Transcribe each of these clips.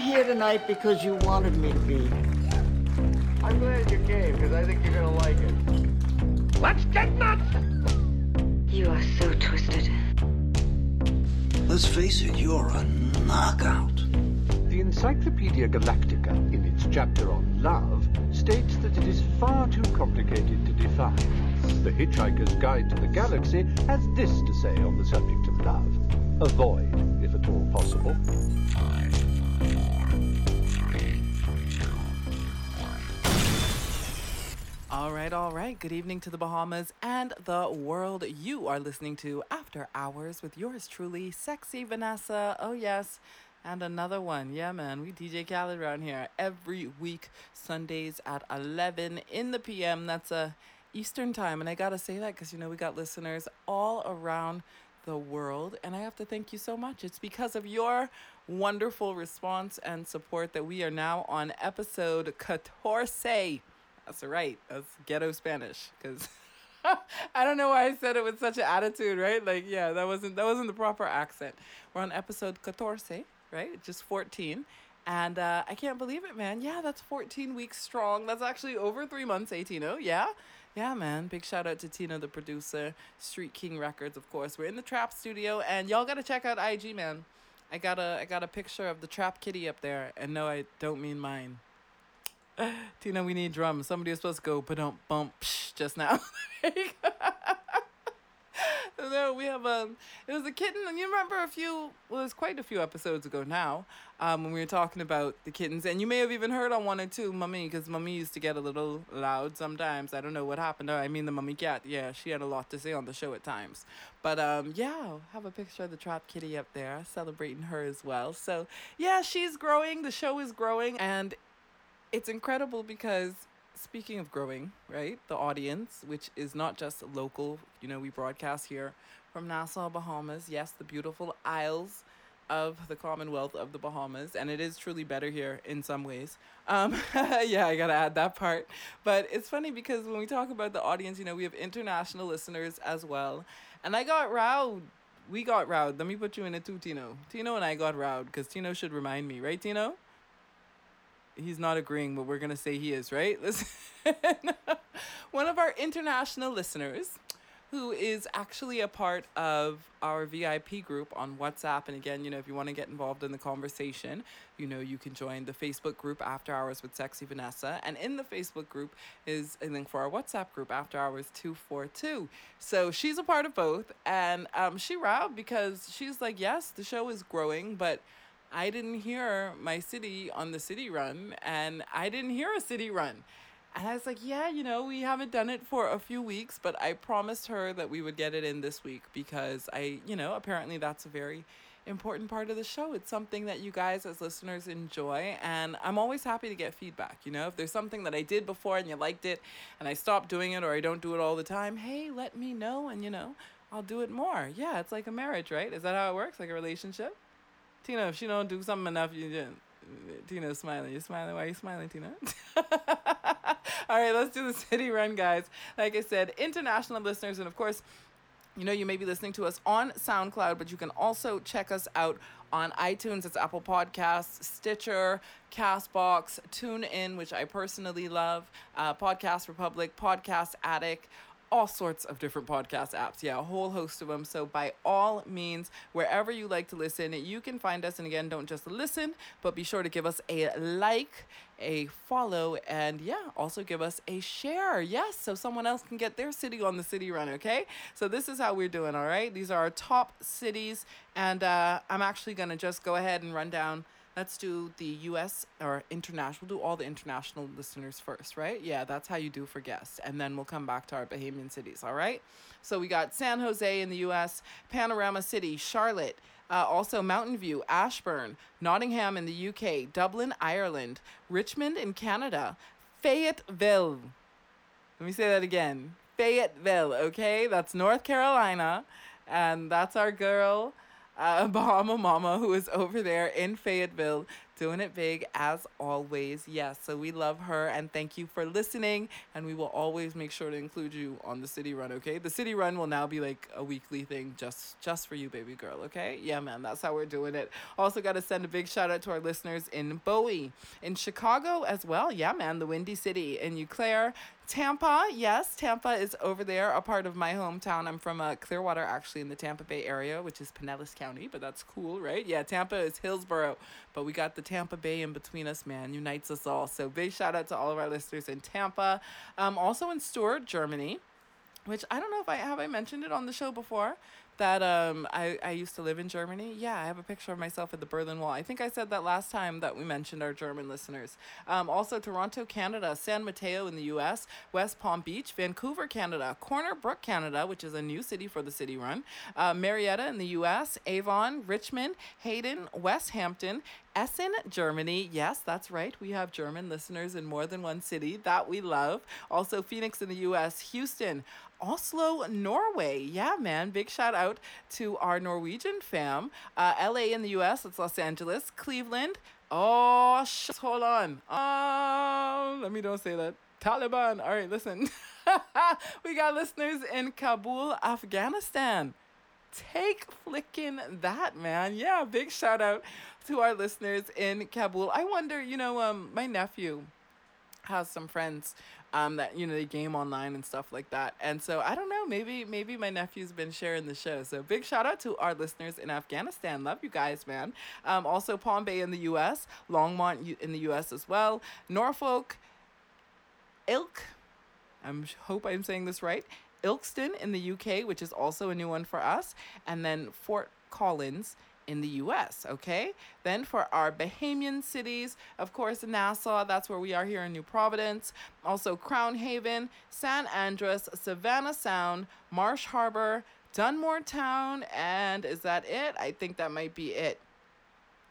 here tonight because you wanted me to be. I'm glad you came because I think you're gonna like it. Let's get nuts! You are so twisted. Let's face it, you're a knockout. The Encyclopedia Galactica, in its chapter on love, states that it is far too complicated to define. The Hitchhiker's Guide to the Galaxy has this to say on the subject of love. Avoid, if at all possible. All right, all right. Good evening to the Bahamas and the world. You are listening to After Hours with yours truly, Sexy Vanessa. Oh, yes. And another one. Yeah, man. We DJ Khaled around here every week, Sundays at 11 in the PM. That's a Eastern time. And I got to say that because, you know, we got listeners all around the world. And I have to thank you so much. It's because of your wonderful response and support that we are now on episode 14 that's right. That's ghetto Spanish because I don't know why I said it with such an attitude, right? Like, yeah, that wasn't that wasn't the proper accent. We're on episode 14, right? Just 14. And uh, I can't believe it, man. Yeah, that's 14 weeks strong. That's actually over three months, 18 Yeah? Yeah, man. Big shout out to Tina, the producer, Street King Records, of course. We're in the Trap Studio, and y'all gotta check out IG, man. I got a I got a picture of the Trap Kitty up there, and no, I don't mean mine. Tina, we need drums. Somebody was supposed to go, but don't bump just now. no, we have a. it was a kitten and you remember a few well it was quite a few episodes ago now um when we were talking about the kittens and you may have even heard on one or two mummy because mummy used to get a little loud sometimes i don't know what happened i mean the mummy cat yeah she had a lot to say on the show at times but um yeah have a picture of the trap kitty up there celebrating her as well so yeah she's growing the show is growing and it's incredible because speaking of growing, right? The audience, which is not just local, you know, we broadcast here from Nassau, Bahamas. Yes, the beautiful Isles of the Commonwealth of the Bahamas, and it is truly better here in some ways. Um, yeah, I gotta add that part. But it's funny because when we talk about the audience, you know, we have international listeners as well. And I got rowed. We got rowed. Let me put you in it too, Tino. Tino and I got rowed because Tino should remind me, right, Tino? He's not agreeing, but we're gonna say he is, right? Listen, one of our international listeners, who is actually a part of our VIP group on WhatsApp. And again, you know, if you want to get involved in the conversation, you know, you can join the Facebook group After Hours with Sexy Vanessa. And in the Facebook group is a link for our WhatsApp group, After Hours 242. So she's a part of both. And um, she rowed because she's like, yes, the show is growing, but I didn't hear my city on the city run and I didn't hear a city run. And I was like, yeah, you know, we haven't done it for a few weeks, but I promised her that we would get it in this week because I, you know, apparently that's a very important part of the show. It's something that you guys as listeners enjoy. And I'm always happy to get feedback. You know, if there's something that I did before and you liked it and I stopped doing it or I don't do it all the time, hey, let me know and, you know, I'll do it more. Yeah, it's like a marriage, right? Is that how it works? Like a relationship? Tina, if she don't do something enough, you just Tina's smiling. You're smiling. Why are you smiling, Tina? All right, let's do the city run, guys. Like I said, international listeners, and of course, you know, you may be listening to us on SoundCloud, but you can also check us out on iTunes. It's Apple Podcasts, Stitcher, Castbox, TuneIn, which I personally love, uh, Podcast Republic, Podcast Addict all sorts of different podcast apps. Yeah, a whole host of them. So, by all means, wherever you like to listen, you can find us. And again, don't just listen, but be sure to give us a like, a follow, and yeah, also give us a share. Yes, so someone else can get their city on the city run, okay? So, this is how we're doing, all right? These are our top cities. And uh, I'm actually going to just go ahead and run down let's do the US or international. We'll do all the international listeners first, right? Yeah, that's how you do for guests. And then we'll come back to our Bahamian cities, all right? So we got San Jose in the US, Panorama City, Charlotte, uh, also Mountain View, Ashburn, Nottingham in the UK, Dublin, Ireland, Richmond in Canada, Fayetteville. Let me say that again. Fayetteville, okay? That's North Carolina. And that's our girl uh, Bahama Mama, who is over there in Fayetteville, doing it big as always. Yes, so we love her and thank you for listening. And we will always make sure to include you on the city run. Okay, the city run will now be like a weekly thing just just for you, baby girl. Okay, yeah, man, that's how we're doing it. Also, got to send a big shout out to our listeners in Bowie, in Chicago as well. Yeah, man, the Windy City in Eau Claire, Tampa, yes, Tampa is over there, a part of my hometown. I'm from uh, Clearwater, actually, in the Tampa Bay area, which is Pinellas County, but that's cool, right? Yeah, Tampa is Hillsborough, but we got the Tampa Bay in between us, man. Unites us all. So big shout out to all of our listeners in Tampa. Um, also in Stuttgart, Germany, which I don't know if I have I mentioned it on the show before that um I, I used to live in Germany. Yeah, I have a picture of myself at the Berlin Wall. I think I said that last time that we mentioned our German listeners. Um, also Toronto, Canada, San Mateo in the US, West Palm Beach, Vancouver, Canada, Corner Brook, Canada, which is a new city for the city run, uh, Marietta in the US, Avon, Richmond, Hayden, West Hampton, Essen, Germany. Yes, that's right. We have German listeners in more than one city that we love. Also, Phoenix in the US, Houston, Oslo, Norway. Yeah, man. Big shout out to our Norwegian fam. Uh, LA in the US, it's Los Angeles. Cleveland. Oh, sh- hold on. Oh, let me don't say that. Taliban. All right, listen. we got listeners in Kabul, Afghanistan. Take flicking that, man. Yeah, big shout out to our listeners in Kabul. I wonder, you know, um, my nephew has some friends um, that you know they game online and stuff like that. And so I don't know, maybe maybe my nephew's been sharing the show. So big shout out to our listeners in Afghanistan. Love you guys, man. Um, also Palm Bay in the U.S., Longmont in the U.S. as well, Norfolk, Ilk. I hope I'm saying this right. Ilkeston in the UK, which is also a new one for us, and then Fort Collins in the US, okay? Then for our Bahamian cities, of course, Nassau, that's where we are here in New Providence. Also, Crown Haven, San Andros, Savannah Sound, Marsh Harbor, Dunmore Town, and is that it? I think that might be it.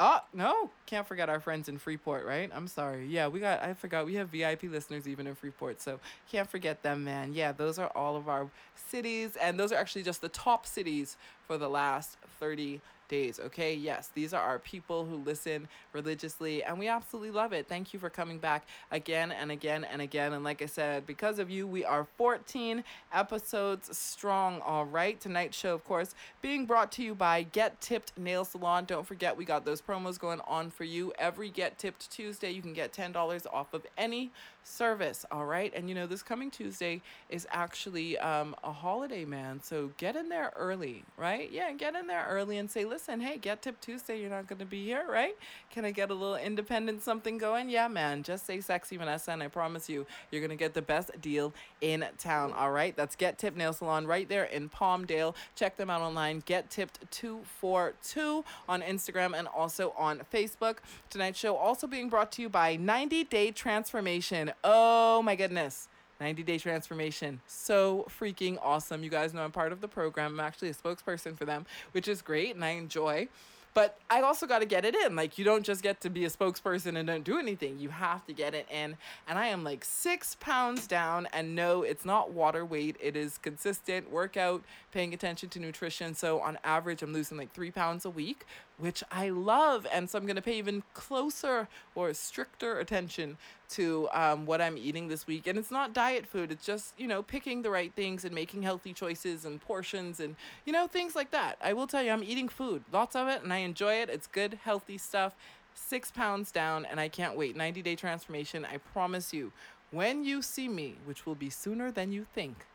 Oh, no, can't forget our friends in Freeport, right? I'm sorry. Yeah, we got, I forgot, we have VIP listeners even in Freeport, so can't forget them, man. Yeah, those are all of our cities, and those are actually just the top cities for the last 30 days. Okay, yes, these are our people who listen religiously, and we absolutely love it. Thank you for coming back again and again and again. And like I said, because of you, we are 14 episodes strong. All right, tonight's show, of course, being brought to you by Get Tipped Nail Salon. Don't forget, we got those promos going on for you. Every Get Tipped Tuesday, you can get $10 off of any service. All right, and you know, this coming Tuesday is actually um, a holiday, man. So get in there early, right? Yeah, get in there early and say, listen, hey, Get Tip Tuesday, you're not going to be here, right? Can I get a little independent something going? Yeah, man. Just say sexy Vanessa, and I promise you, you're going to get the best deal in town. All right. That's Get Tip Nail Salon right there in Palmdale. Check them out online. Get Tipped 242 on Instagram and also on Facebook. Tonight's show also being brought to you by 90 Day Transformation. Oh my goodness. 90 Day Transformation. So freaking awesome. You guys know I'm part of the program. I'm actually a spokesperson for them, which is great and I enjoy. But I also got to get it in. Like, you don't just get to be a spokesperson and don't do anything. You have to get it in. And I am like six pounds down. And no, it's not water weight. It is consistent workout, paying attention to nutrition. So on average, I'm losing like three pounds a week, which I love. And so I'm going to pay even closer or stricter attention to um, what I'm eating this week. And it's not diet food, it's just, you know, picking the right things and making healthy choices and portions and, you know, things like that. I will tell you, I'm eating food, lots of it, and I enjoy it. It's good, healthy stuff. Six pounds down, and I can't wait. 90 day transformation, I promise you. When you see me, which will be sooner than you think,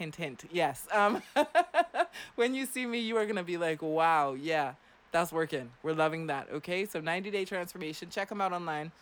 hint, hint, yes. Um, when you see me, you are going to be like, wow, yeah that's working. We're loving that. Okay. So 90 day transformation. Check them out online.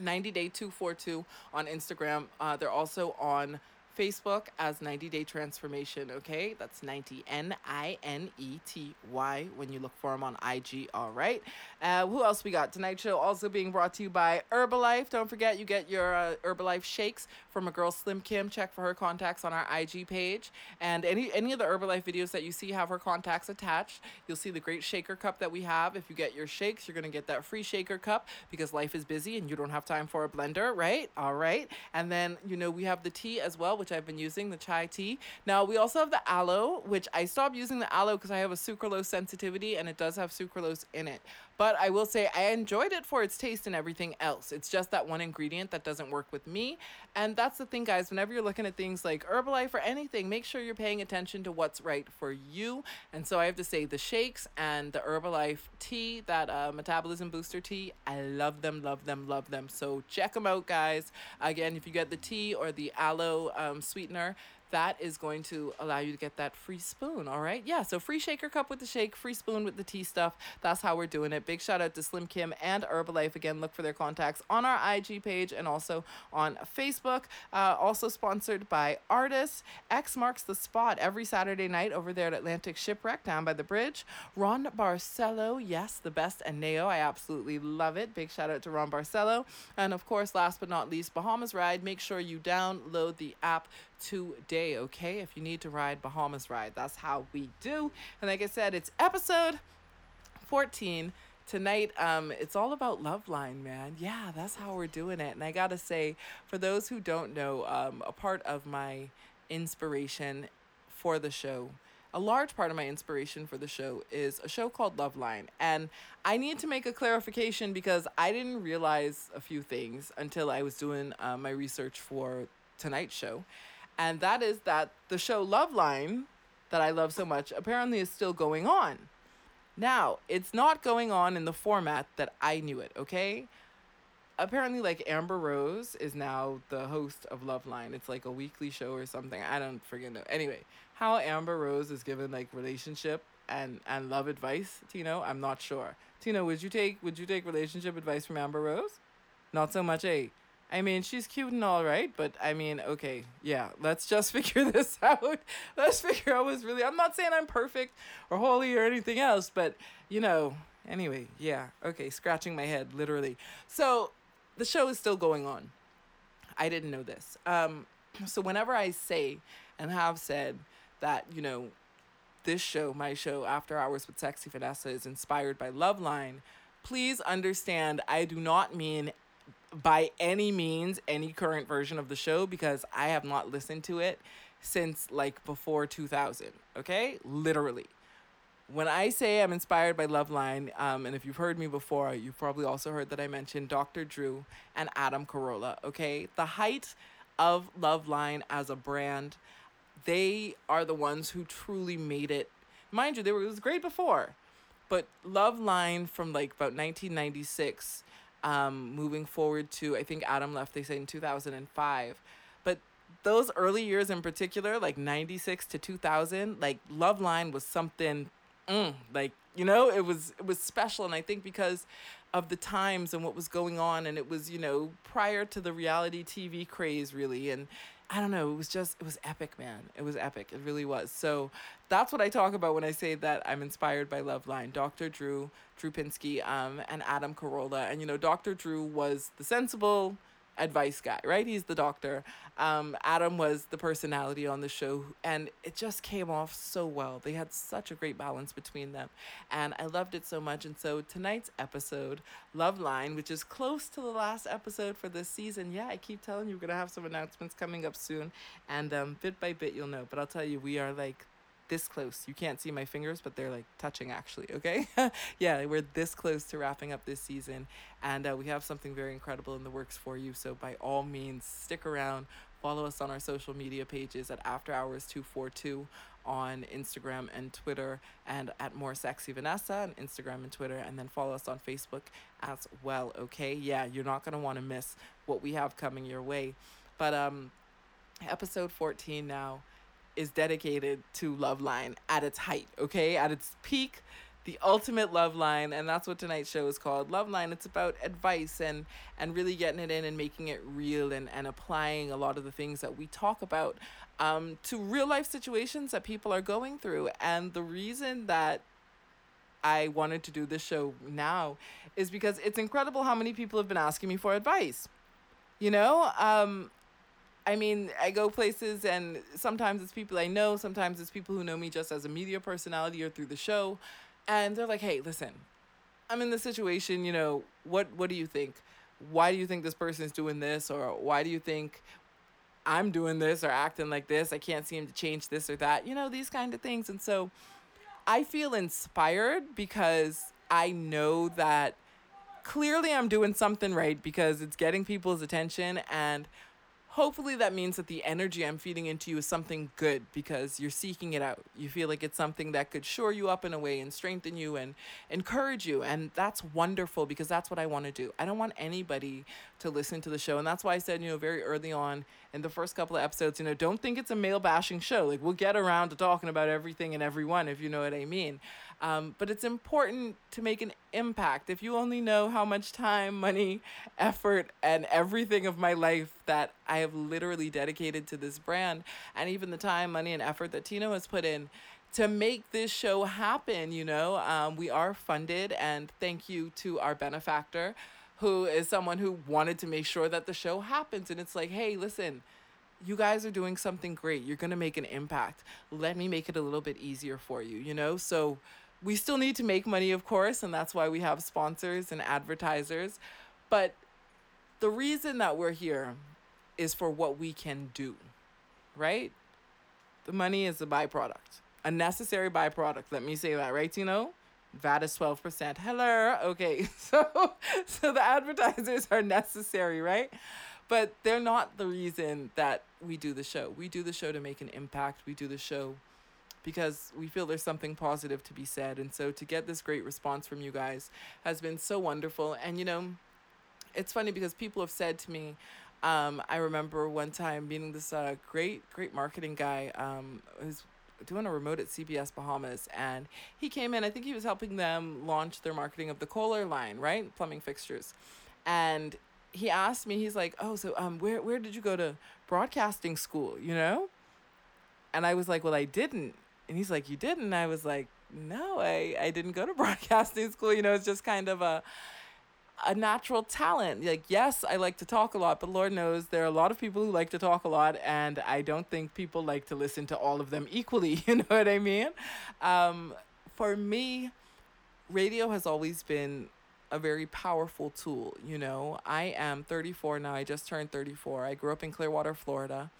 90 day 242 on Instagram. Uh, they're also on Facebook as 90 Day Transformation, okay? That's 90 N I N E T Y when you look for them on IG, all right? Uh, who else we got? Tonight's show also being brought to you by Herbalife. Don't forget, you get your uh, Herbalife shakes from a girl, Slim Kim. Check for her contacts on our IG page. And any, any of the Herbalife videos that you see have her contacts attached. You'll see the great shaker cup that we have. If you get your shakes, you're going to get that free shaker cup because life is busy and you don't have time for a blender, right? All right. And then, you know, we have the tea as well which I've been using, the chai tea. Now, we also have the aloe, which I stopped using the aloe because I have a sucralose sensitivity and it does have sucralose in it. But I will say I enjoyed it for its taste and everything else. It's just that one ingredient that doesn't work with me. And that's the thing, guys. Whenever you're looking at things like Herbalife or anything, make sure you're paying attention to what's right for you. And so I have to say the shakes and the Herbalife tea, that uh, metabolism booster tea, I love them, love them, love them. So check them out, guys. Again, if you get the tea or the aloe um, sweetener, that is going to allow you to get that free spoon. All right. Yeah. So free shaker cup with the shake, free spoon with the tea stuff. That's how we're doing it. Big shout out to Slim Kim and Herbalife. Again, look for their contacts on our IG page and also on Facebook. Uh, also sponsored by Artists. X marks the spot every Saturday night over there at Atlantic Shipwreck down by the bridge. Ron Barcelo, yes, the best and Neo. I absolutely love it. Big shout out to Ron Barcelo. And of course, last but not least, Bahamas Ride. Make sure you download the app today, okay? If you need to ride Bahamas Ride, that's how we do. And like I said, it's episode 14 tonight um it's all about loveline man yeah that's how we're doing it and i gotta say for those who don't know um a part of my inspiration for the show a large part of my inspiration for the show is a show called Loveline. And I need to make a clarification because I didn't realize a few things until I was doing uh, my research for tonight's show and that is that the show Loveline, that I love so much, apparently is still going on. Now, it's not going on in the format that I knew it, okay? Apparently, like Amber Rose is now the host of Loveline. It's like a weekly show or something. I don't freaking know. Anyway, how Amber Rose is given like relationship and and love advice, Tino, I'm not sure. Tino, would you take would you take relationship advice from Amber Rose? Not so much, eh? I mean, she's cute and all right, but I mean, okay, yeah, let's just figure this out. Let's figure out what's really. I'm not saying I'm perfect or holy or anything else, but you know, anyway, yeah, okay, scratching my head, literally. So the show is still going on. I didn't know this. Um, so whenever I say and have said that, you know, this show, my show, After Hours with Sexy Vanessa, is inspired by Loveline, please understand I do not mean by any means any current version of the show because I have not listened to it since like before 2000. Okay, literally. When I say I'm inspired by Loveline, um, and if you've heard me before, you've probably also heard that I mentioned Dr. Drew and Adam Carolla. Okay, the height of Loveline as a brand, they are the ones who truly made it. Mind you, they were it was great before, but Loveline from like about 1996 um, moving forward to, I think Adam left, they say in 2005. But those early years in particular, like 96 to 2000, like Love Line was something, mm, like, you know, it was, it was special. And I think because of the times and what was going on, and it was, you know, prior to the reality TV craze, really. And, I don't know. It was just, it was epic, man. It was epic. It really was. So that's what I talk about when I say that I'm inspired by Loveline. Dr. Drew, Drew Pinsky, um, and Adam Carolla. And, you know, Dr. Drew was the sensible, advice guy, right? He's the doctor. Um, Adam was the personality on the show, and it just came off so well. They had such a great balance between them, and I loved it so much. And so tonight's episode, Love Line, which is close to the last episode for this season, yeah, I keep telling you, we're gonna have some announcements coming up soon, and um, bit by bit you'll know. But I'll tell you, we are like this close. You can't see my fingers, but they're like touching actually, okay? yeah, we're this close to wrapping up this season, and uh, we have something very incredible in the works for you. So, by all means, stick around. Follow us on our social media pages at After Hours 242 on Instagram and Twitter, and at More Sexy Vanessa on Instagram and Twitter, and then follow us on Facebook as well, okay? Yeah, you're not going to want to miss what we have coming your way. But, um, episode 14 now is dedicated to Love Line at its height, okay? At its peak, the ultimate love line, and that's what tonight's show is called. love line It's about advice and and really getting it in and making it real and, and applying a lot of the things that we talk about um, to real life situations that people are going through. And the reason that I wanted to do this show now is because it's incredible how many people have been asking me for advice. You know, um, I mean, I go places and sometimes it's people I know, sometimes it's people who know me just as a media personality or through the show. And they're like, hey, listen, I'm in this situation, you know, what what do you think? Why do you think this person is doing this? Or why do you think I'm doing this or acting like this. I can't seem to change this or that. You know, these kind of things. And so I feel inspired because I know that clearly I'm doing something right because it's getting people's attention and hopefully that means that the energy I'm feeding into you is something good because you're seeking it out. You feel like it's something that could shore you up in a way and strengthen you and encourage you. And that's wonderful because that's what I want to do. I don't want anybody to listen to the show. And that's why I said, you know, very early on in the first couple of episodes, you know, don't think it's a male bashing show. Like, we'll get around to talking about everything and everyone, if you know what I mean. Um, but it's important to make an impact. If you only know how much time, money, effort, and everything of my life that I have literally dedicated to this brand, and even the time, money, and effort that Tino has put in to make this show happen, you know, um, we are funded, and thank you to our benefactor, who is someone who wanted to make sure that the show happens. And it's like, hey, listen, you guys are doing something great. You're going to make an impact. Let me make it a little bit easier for you, you know? So, we still need to make money, of course, and that's why we have sponsors and advertisers. But the reason that we're here is for what we can do, right? The money is a byproduct, a necessary byproduct. Let me say that, right, Tino? VAT is 12%. Hello. Okay. So so the advertisers are necessary, right? But they're not the reason that we do the show. We do the show to make an impact. We do the show because we feel there's something positive to be said. And so to get this great response from you guys has been so wonderful. And you know, it's funny because people have said to me, um, I remember one time meeting this uh, great, great marketing guy um, who's doing a remote at CBS Bahamas, and he came in. I think he was helping them launch their marketing of the Kohler line, right, plumbing fixtures, and he asked me, he's like, "Oh, so um, where where did you go to broadcasting school?" You know, and I was like, "Well, I didn't." And he's like, You didn't? I was like, No, I, I didn't go to broadcasting school. You know, it's just kind of a a natural talent. Like, yes, I like to talk a lot, but Lord knows there are a lot of people who like to talk a lot, and I don't think people like to listen to all of them equally. You know what I mean? Um, for me, radio has always been a very powerful tool. You know, I am 34 now. I just turned 34. I grew up in Clearwater, Florida,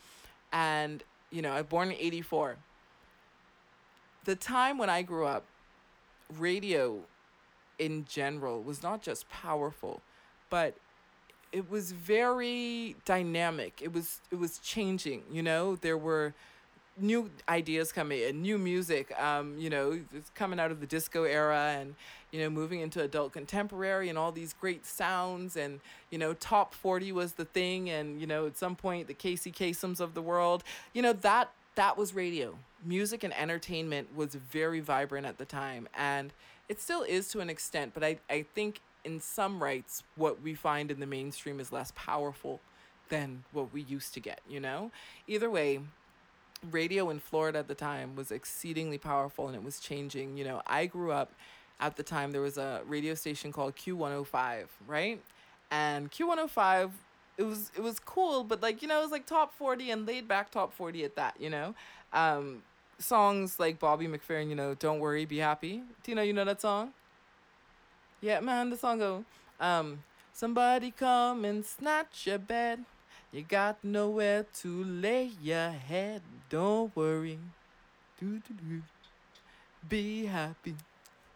and you know, I was born in 84 the time when I grew up, radio in general was not just powerful, but it was very dynamic. It was it was changing. You know, there were new ideas coming in, new music. Um, you know, it's coming out of the disco era and you know moving into adult contemporary and all these great sounds and you know top 40 was the thing and you know at some point the Casey Kasems of the world. You know that that was radio. Music and entertainment was very vibrant at the time, and it still is to an extent, but I, I think in some rights, what we find in the mainstream is less powerful than what we used to get, you know? Either way, radio in Florida at the time was exceedingly powerful and it was changing. You know, I grew up at the time, there was a radio station called Q105, right? And Q105 it was it was cool, but like you know, it was like top forty and laid back top forty at that. You know, um, songs like Bobby McFerrin. You know, don't worry, be happy. Do you know you know that song? Yeah, man, the song go. Um, somebody come and snatch your bed. You got nowhere to lay your head. Don't worry. Do, do, do. Be happy.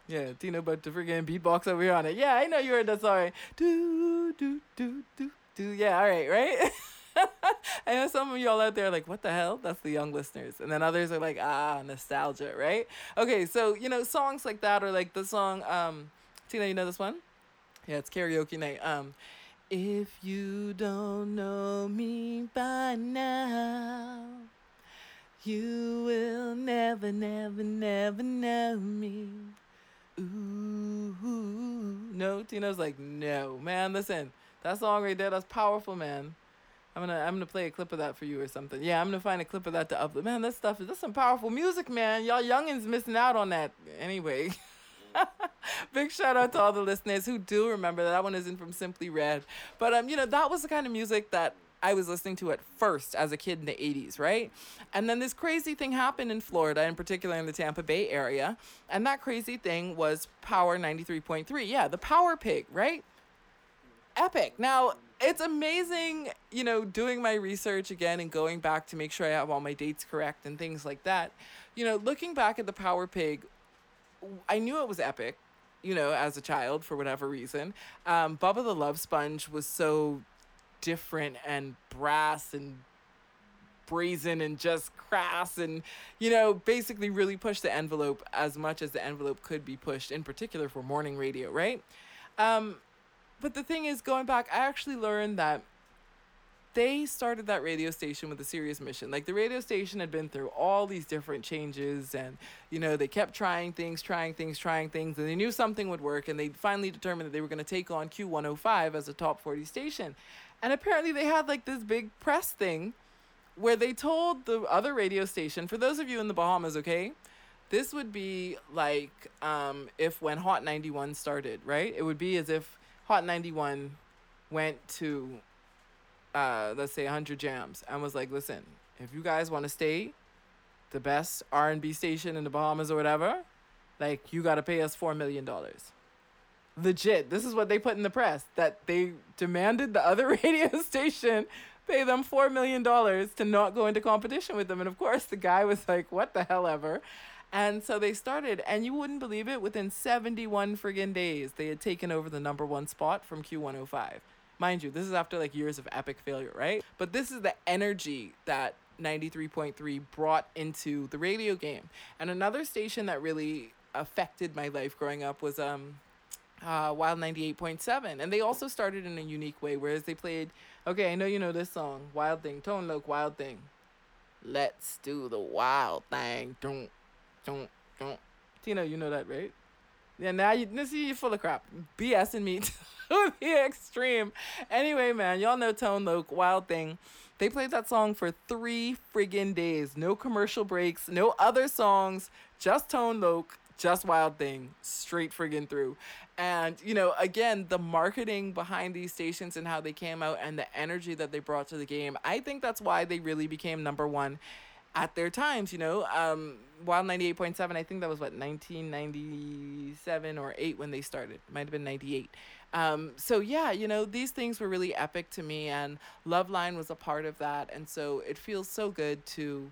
Yeah, Tina, but to freaking beatbox over here on it. Yeah, I know you heard that song. Do, do, do, do, do yeah, all right, right? I know some of y'all out there like, what the hell? That's the young listeners. And then others are like, ah, nostalgia, right? Okay, so, you know, songs like that or like the song, um, Tina, you know this one? Yeah, it's karaoke night. Um, if you don't know me by now, you will never, never, never know me. Ooh, no, Tina's like, no, man. Listen, that song right there, that's powerful, man. I'm gonna I'm gonna play a clip of that for you or something. Yeah, I'm gonna find a clip of that to upload. Man, that stuff is that's some powerful music, man. Y'all youngins missing out on that. Anyway. Big shout out to all the listeners who do remember that that one isn't from Simply Red. But um, you know, that was the kind of music that I was listening to at first as a kid in the 80s, right? And then this crazy thing happened in Florida, in particular in the Tampa Bay area. And that crazy thing was Power 93.3. Yeah, the Power Pig, right? epic. Now, it's amazing, you know, doing my research again and going back to make sure I have all my dates correct and things like that. You know, looking back at the Power Pig, I knew it was epic, you know, as a child for whatever reason. Um, Bubba the Love Sponge was so different and brass and brazen and just crass and you know basically really pushed the envelope as much as the envelope could be pushed in particular for morning radio right um, but the thing is going back i actually learned that they started that radio station with a serious mission like the radio station had been through all these different changes and you know they kept trying things trying things trying things and they knew something would work and they finally determined that they were going to take on q105 as a top 40 station and apparently they had like this big press thing where they told the other radio station, for those of you in the Bahamas, okay, this would be like um, if when Hot 91 started, right? It would be as if Hot 91 went to, uh, let's say, 100 Jamz and was like, listen, if you guys want to stay the best R&B station in the Bahamas or whatever, like you got to pay us $4 million. Legit. This is what they put in the press that they demanded the other radio station pay them $4 million to not go into competition with them. And of course, the guy was like, what the hell ever. And so they started, and you wouldn't believe it, within 71 friggin' days, they had taken over the number one spot from Q105. Mind you, this is after like years of epic failure, right? But this is the energy that 93.3 brought into the radio game. And another station that really affected my life growing up was um uh, Wild 98.7. And they also started in a unique way, whereas they played, okay, I know you know this song, Wild Thing, Tone Loc, Wild Thing. Let's do the wild thing. Don't, don't, don't. Tina, you know that, right? Yeah, now you, now see, you're full of crap. BS and me to the extreme. Anyway, man, y'all know Tone Loc, Wild Thing. They played that song for three friggin' days. No commercial breaks, no other songs, just Tone Loc, just Wild Thing, straight friggin' through. And, you know, again, the marketing behind these stations and how they came out and the energy that they brought to the game, I think that's why they really became number one at their times, you know. Um, Wild 98.7, I think that was what, 1997 or 8 when they started. Might have been 98. Um, so yeah, you know, these things were really epic to me and Loveline was a part of that. And so it feels so good to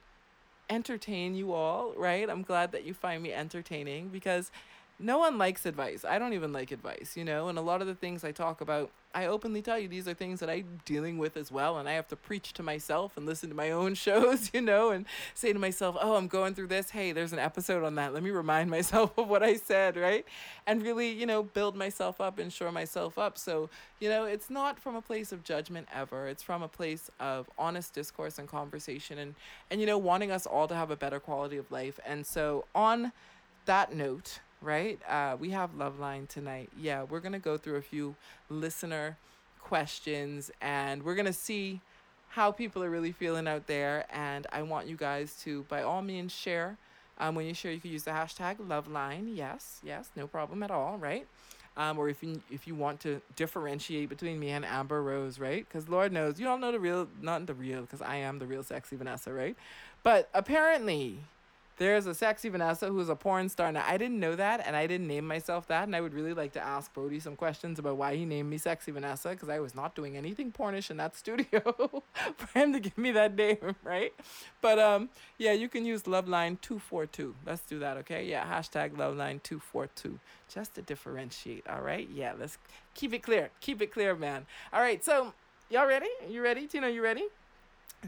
entertain you all, right? I'm glad that you find me entertaining because no one likes advice. I don't even like advice, you know, and a lot of the things I talk about, I openly tell you these are things that I'm dealing with as well. And I have to preach to myself and listen to my own shows, you know, and say to myself, oh, I'm going through this. Hey, there's an episode on that. Let me remind myself of what I said, right? And really, you know, build myself up and shore myself up. So, you know, it's not from a place of judgment ever. It's from a place of honest discourse and conversation and, and, you know, wanting us all to have a better quality of life. And so, on that note, right? Uh, we have Loveline tonight. Yeah, we're going to go through a few listener questions and we're going to see how people are really feeling out there. And I want you guys to, by all means, share. Um, when you share, you can use the hashtag Loveline. Yes, yes, no problem at all, right? Um, or if you if you want to differentiate between me and Amber Rose, right? Because Lord knows you all know the real, not the real, because I am the real sexy Vanessa, right? But apparently, there's a sexy Vanessa who's a porn star. Now, I didn't know that, and I didn't name myself that. And I would really like to ask Brody some questions about why he named me Sexy Vanessa, because I was not doing anything pornish in that studio for him to give me that name, right? But um, yeah, you can use Loveline242. Let's do that, okay? Yeah, hashtag Loveline242, just to differentiate, all right? Yeah, let's keep it clear. Keep it clear, man. All right, so y'all ready? You ready? Tina, you ready?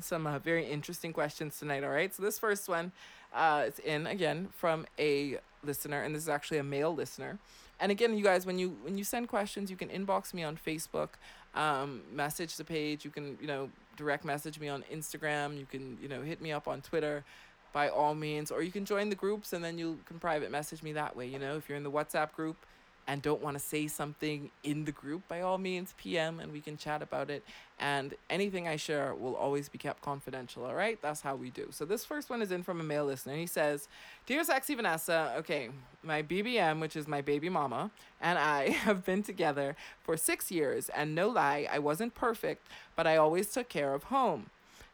Some uh, very interesting questions tonight, all right? So this first one uh, it's in again from a listener, and this is actually a male listener. And again, you guys, when you when you send questions, you can inbox me on Facebook, um, message the page. You can you know direct message me on Instagram. You can you know hit me up on Twitter, by all means, or you can join the groups and then you can private message me that way. You know, if you're in the WhatsApp group and don't want to say something in the group, by all means, PM and we can chat about it. And anything I share will always be kept confidential, all right? That's how we do. So this first one is in from a male listener. He says, Dear Sexy Vanessa, okay, my BBM, which is my baby mama, and I have been together for six years, and no lie, I wasn't perfect, but I always took care of home.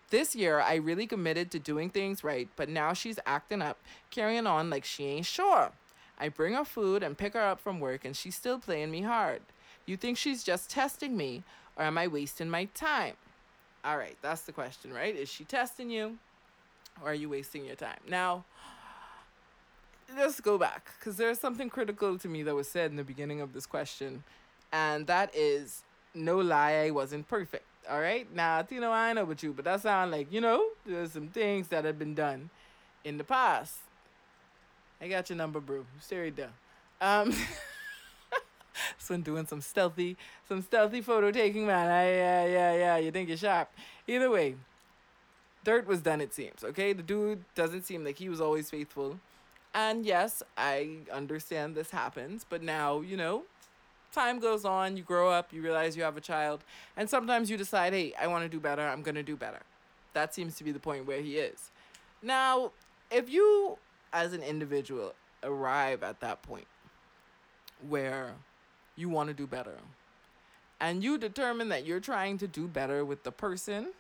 This year, I really committed to doing things right, but now she's acting up, carrying on like she ain't sure. I bring her food and pick her up from work, and she's still playing me hard. You think she's just testing me, or am I wasting my time? All right, that's the question, right? Is she testing you, or are you wasting your time? Now, let's go back because there's something critical to me that was said in the beginning of this question, and that is no lie, I wasn't perfect. All right, now you know I know about you, but that sound like you know there's some things that have been done in the past. I got your number, bro. Stay right there. Um, I'm doing some stealthy, some stealthy photo taking, man. I, yeah, yeah, yeah. You think you're sharp. Either way, dirt was done. It seems okay. The dude doesn't seem like he was always faithful, and yes, I understand this happens. But now you know, time goes on. You grow up. You realize you have a child, and sometimes you decide, hey, I want to do better. I'm gonna do better. That seems to be the point where he is. Now, if you as an individual arrive at that point where you want to do better. And you determine that you're trying to do better with the person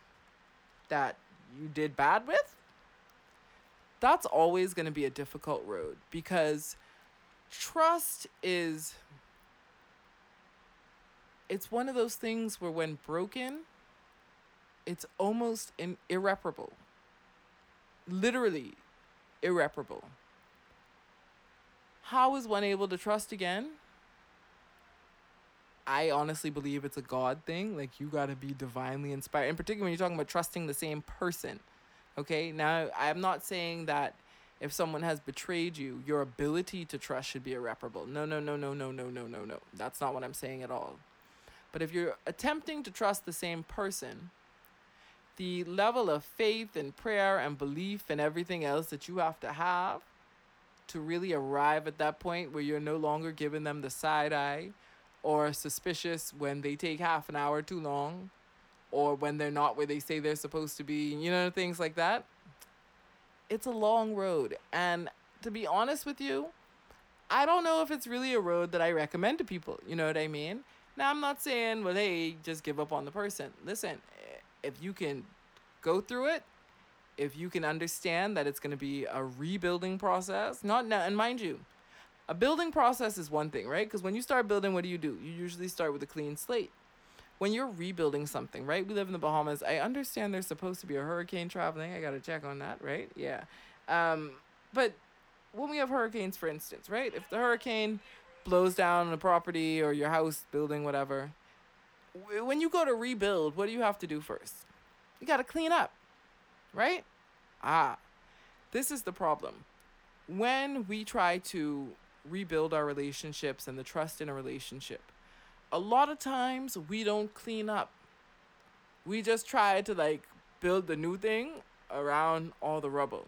that you did bad with, that's always going to be a difficult road because trust is it's one of those things where when broken it's almost in, irreparable. Literally irreparable. How is one able to trust again? I honestly believe it's a God thing. Like, you got to be divinely inspired. In particular, when you're talking about trusting the same person. Okay? Now, I'm not saying that if someone has betrayed you, your ability to trust should be irreparable. No, no, no, no, no, no, no, no, no. That's not what I'm saying at all. But if you're attempting to trust the same person, the level of faith and prayer and belief and everything else that you have to have to really arrive at that point where you're no longer giving them the side eye or suspicious when they take half an hour too long or when they're not where they say they're supposed to be, you know, things like that. It's a long road. And to be honest with you, I don't know if it's really a road that I recommend to people. You know what I mean? Now, I'm not saying, well, hey, just give up on the person. Listen, if you can go through it, if you can understand that it's going to be a rebuilding process, not now, and mind you, a building process is one thing, right? Because when you start building, what do you do? You usually start with a clean slate. When you're rebuilding something, right? We live in the Bahamas. I understand there's supposed to be a hurricane traveling. I got to check on that, right? Yeah. Um, but when we have hurricanes, for instance, right? If the hurricane blows down a property or your house, building, whatever, when you go to rebuild, what do you have to do first? You got to clean up, right? Ah, this is the problem. When we try to rebuild our relationships and the trust in a relationship, a lot of times we don't clean up. We just try to like build the new thing around all the rubble.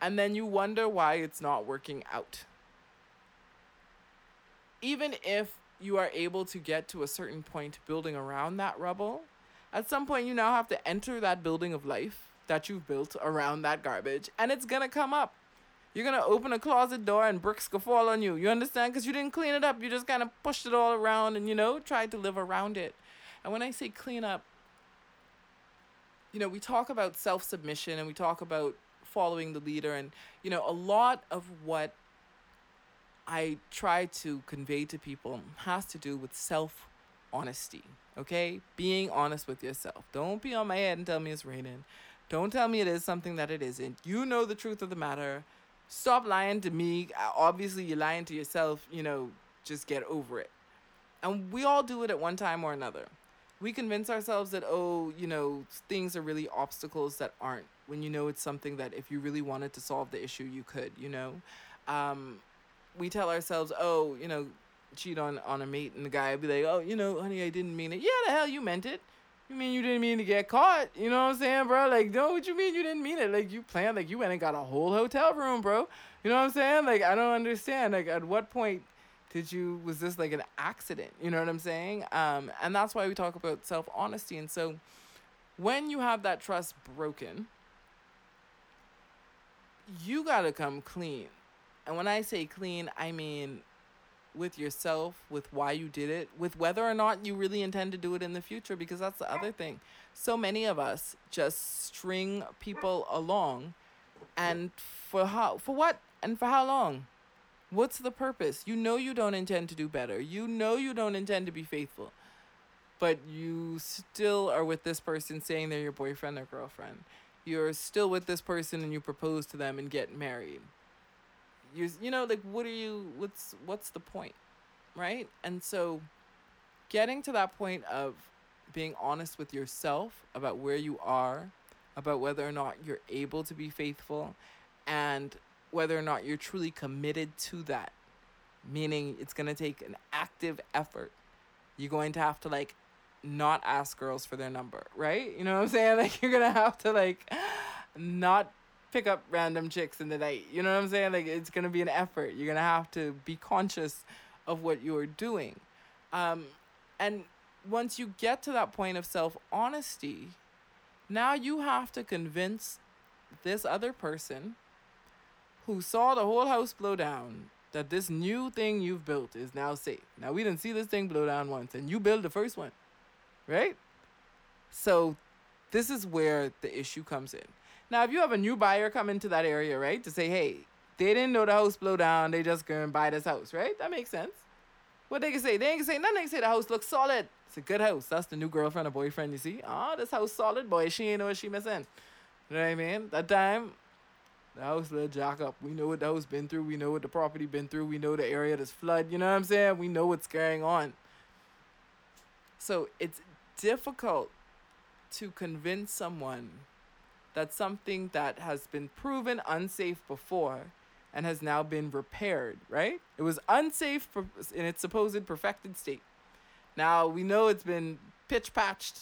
And then you wonder why it's not working out. Even if you are able to get to a certain point building around that rubble, at some point you now have to enter that building of life that you've built around that garbage and it's gonna come up. You're gonna open a closet door and bricks gonna fall on you. You understand? Because you didn't clean it up. You just kind of pushed it all around and, you know, tried to live around it. And when I say clean up, you know, we talk about self submission and we talk about following the leader. And, you know, a lot of what I try to convey to people has to do with self honesty, okay? Being honest with yourself. Don't be on my head and tell me it's raining. Don't tell me it is something that it isn't. You know the truth of the matter. Stop lying to me. Uh, obviously, you're lying to yourself. You know, just get over it. And we all do it at one time or another. We convince ourselves that, oh, you know, things are really obstacles that aren't, when you know it's something that if you really wanted to solve the issue, you could, you know? Um, we tell ourselves, oh, you know, cheat on on a mate, and the guy be like, oh, you know, honey, I didn't mean it. Yeah, the hell, you meant it. You mean you didn't mean to get caught? You know what I'm saying, bro? Like, no, what you mean you didn't mean it? Like, you planned, like, you went and got a whole hotel room, bro. You know what I'm saying? Like, I don't understand. Like, at what point did you, was this like an accident? You know what I'm saying? Um, and that's why we talk about self honesty. And so, when you have that trust broken, you gotta come clean. And when I say clean, I mean with yourself, with why you did it, with whether or not you really intend to do it in the future, because that's the other thing. So many of us just string people along, and for how, for what, and for how long? What's the purpose? You know you don't intend to do better. You know you don't intend to be faithful. But you still are with this person saying they're your boyfriend or girlfriend. You're still with this person and you propose to them and get married. You you know like what are you what's what's the point? Right? And so getting to that point of being honest with yourself about where you are, about whether or not you're able to be faithful and whether or not you're truly committed to that. Meaning it's going to take an active effort. You're going to have to like not ask girls for their number, right? You know what I'm saying? Like you're going to have to like not pick up random chicks in the night. You know what I'm saying? Like it's to be an effort. You're to have to be conscious of what you're doing. Um and once you get to that point of self-honesty, now you have to convince this other person who saw the whole house blow down that this new thing you've built is now safe. Now we didn't see this thing blow down once and you build the first one. Right? So this is where the issue comes in. Now if you have a new buyer come into that area, right, to say, hey, they didn't know the house blow down, they just gonna buy this house, right? That makes sense. What they can say? They can say nothing. They can say the house looks solid. It's a good house. That's the new girlfriend or boyfriend, you see. Ah, oh, this house solid, boy. She ain't know what she missing. You know what I mean? That time, the house let jack up. We know what the house been through. We know what the property been through. We know the area that's flood. You know what I'm saying? We know what's going on. So it's difficult to convince someone that something that has been proven unsafe before and has now been repaired, right? It was unsafe in its supposed perfected state. Now we know it's been pitch patched,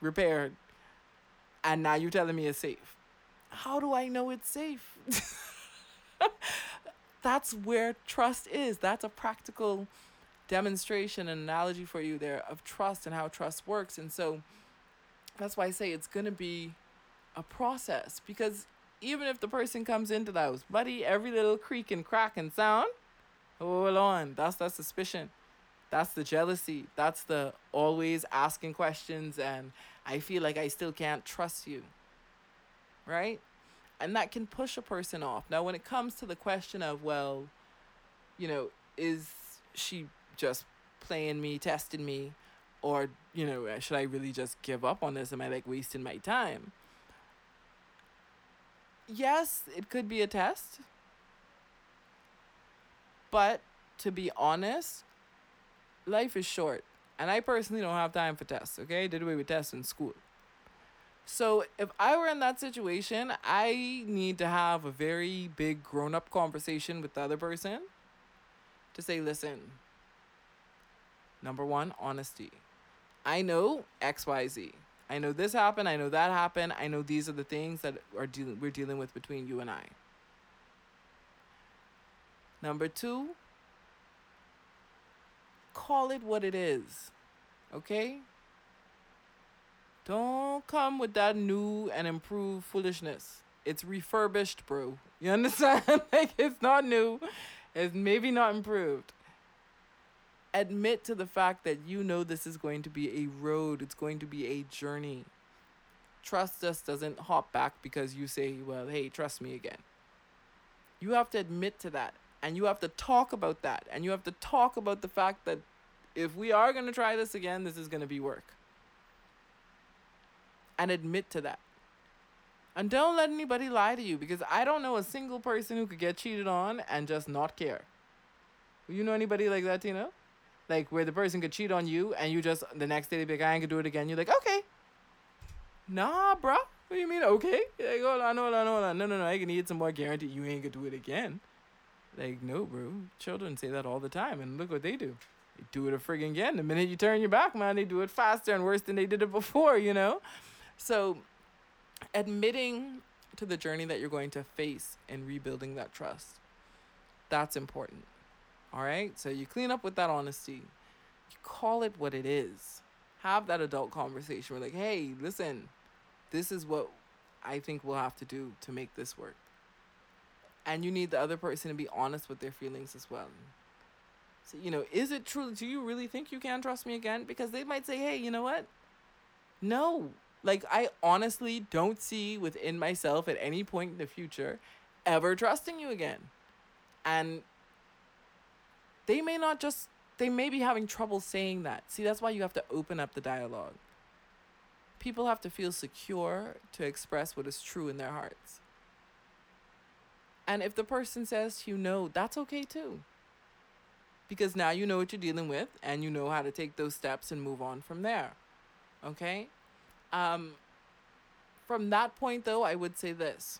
repaired, and now you're telling me it's safe. How do I know it's safe? That's where trust is. That's a practical demonstration and analogy for you there of trust and how trust works. And so that's why I say it's going to be a process because even if the person comes into the house, buddy, every little creak and crack and sound, hold on, that's that suspicion. That's the jealousy. That's the always asking questions and I feel like I still can't trust you. Right? And that can push a person off. Now, when it comes to the question of, well, you know, is she just playing me, testing me, or, you know, should I really just give up on this? Am I like wasting my time? Yes, it could be a test. But to be honest, life is short. And I personally don't have time for tests, okay? Did away with tests in school. So if I were in that situation, I need to have a very big grown up conversation with the other person to say, listen, number one, honesty. I know XYZ. I know this happened. I know that happened. I know these are the things that are dealing we're dealing with between you and I. Number two, call it what it is. Okay? Don't come with that new and improved foolishness. It's refurbished, bro. You understand? like it's not new. It's maybe not improved admit to the fact that you know this is going to be a road, it's going to be a journey. Trust us doesn't hop back because you say, well, hey, trust me again. You have to admit to that and you have to talk about that and you have to talk about the fact that if we are going to try this again, this is going to be work. And admit to that. And don't let anybody lie to you because I don't know a single person who could get cheated on and just not care. You know anybody like that, Tino? Like where the person could cheat on you and you just the next day they be like, I ain't gonna do it again. You're like, okay. Nah, bro. What do you mean, okay? Like, hold on, hold on, hold on. No, no, no. I can need some more guarantee you ain't gonna do it again. Like, no, bro. Children say that all the time, and look what they do. They do it a friggin' again. The minute you turn your back, man, they do it faster and worse than they did it before, you know? So, admitting to the journey that you're going to face in rebuilding that trust, that's important. All right. So you clean up with that honesty. You call it what it is. Have that adult conversation. We're like, hey, listen, this is what I think we'll have to do to make this work. And you need the other person to be honest with their feelings as well. So, you know, is it true? Do you really think you can trust me again? Because they might say, hey, you know what? No. Like, I honestly don't see within myself at any point in the future ever trusting you again. And they may not just they may be having trouble saying that. See, that's why you have to open up the dialogue. People have to feel secure to express what is true in their hearts. And if the person says you know, that's okay too. Because now you know what you're dealing with and you know how to take those steps and move on from there. Okay? Um, from that point, though, I would say this.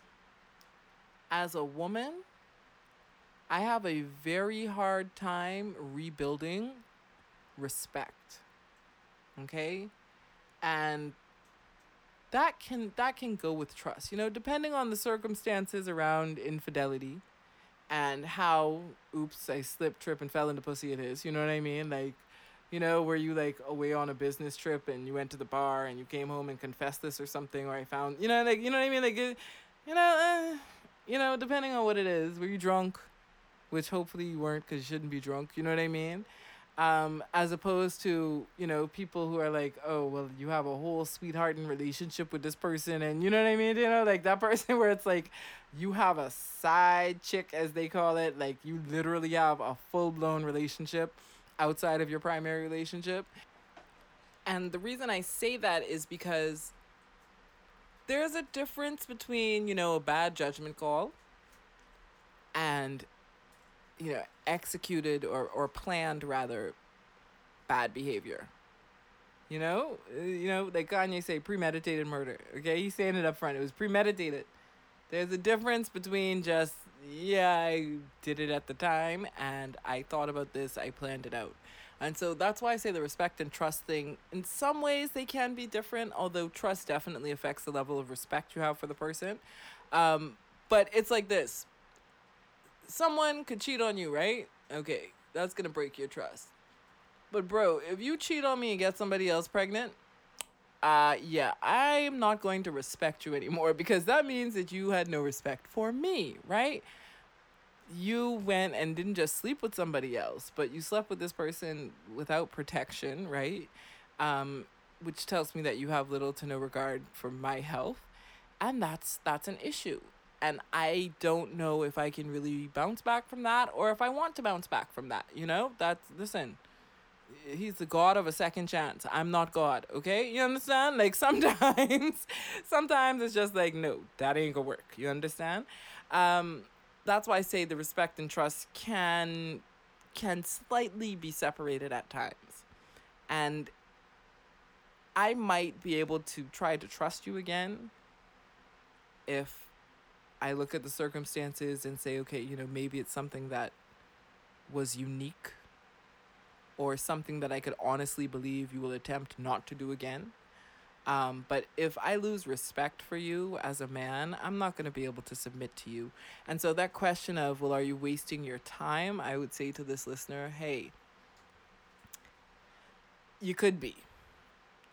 As a woman, I have a very hard time rebuilding respect. Okay? And that can that can go with trust. You know, depending on the circumstances around infidelity and how oops, I slipped, trip and fell into pussy it is. You know what I mean? Like you know, were you like away on a business trip and you went to the bar and you came home and confessed this or something, or I found, you know, like, you know what I mean? Like, you know, uh, you know, depending on what it is, were you drunk? Which hopefully you weren't because you shouldn't be drunk. You know what I mean? Um, as opposed to, you know, people who are like, oh, well, you have a whole sweetheart and relationship with this person. And you know what I mean? You know, like that person where it's like you have a side chick, as they call it. Like you literally have a full blown relationship outside of your primary relationship. And the reason I say that is because there's a difference between, you know, a bad judgment call and, you know, executed or, or planned rather bad behavior. You know, Uh, you know, like Kanye say, premeditated murder. Okay, he's saying it up front. It was premeditated. There's a difference between just yeah, I did it at the time and I thought about this, I planned it out. And so that's why I say the respect and trust thing, in some ways, they can be different, although trust definitely affects the level of respect you have for the person. Um, but it's like this someone could cheat on you, right? Okay, that's gonna break your trust. But, bro, if you cheat on me and get somebody else pregnant, uh yeah i'm not going to respect you anymore because that means that you had no respect for me right you went and didn't just sleep with somebody else but you slept with this person without protection right um which tells me that you have little to no regard for my health and that's that's an issue and i don't know if i can really bounce back from that or if i want to bounce back from that you know that's listen he's the god of a second chance. I'm not God, okay? You understand? Like sometimes sometimes it's just like no, that ain't gonna work. You understand? Um that's why I say the respect and trust can can slightly be separated at times. And I might be able to try to trust you again if I look at the circumstances and say, okay, you know, maybe it's something that was unique or something that I could honestly believe you will attempt not to do again. Um, but if I lose respect for you as a man, I'm not going to be able to submit to you. And so, that question of, well, are you wasting your time? I would say to this listener, hey, you could be.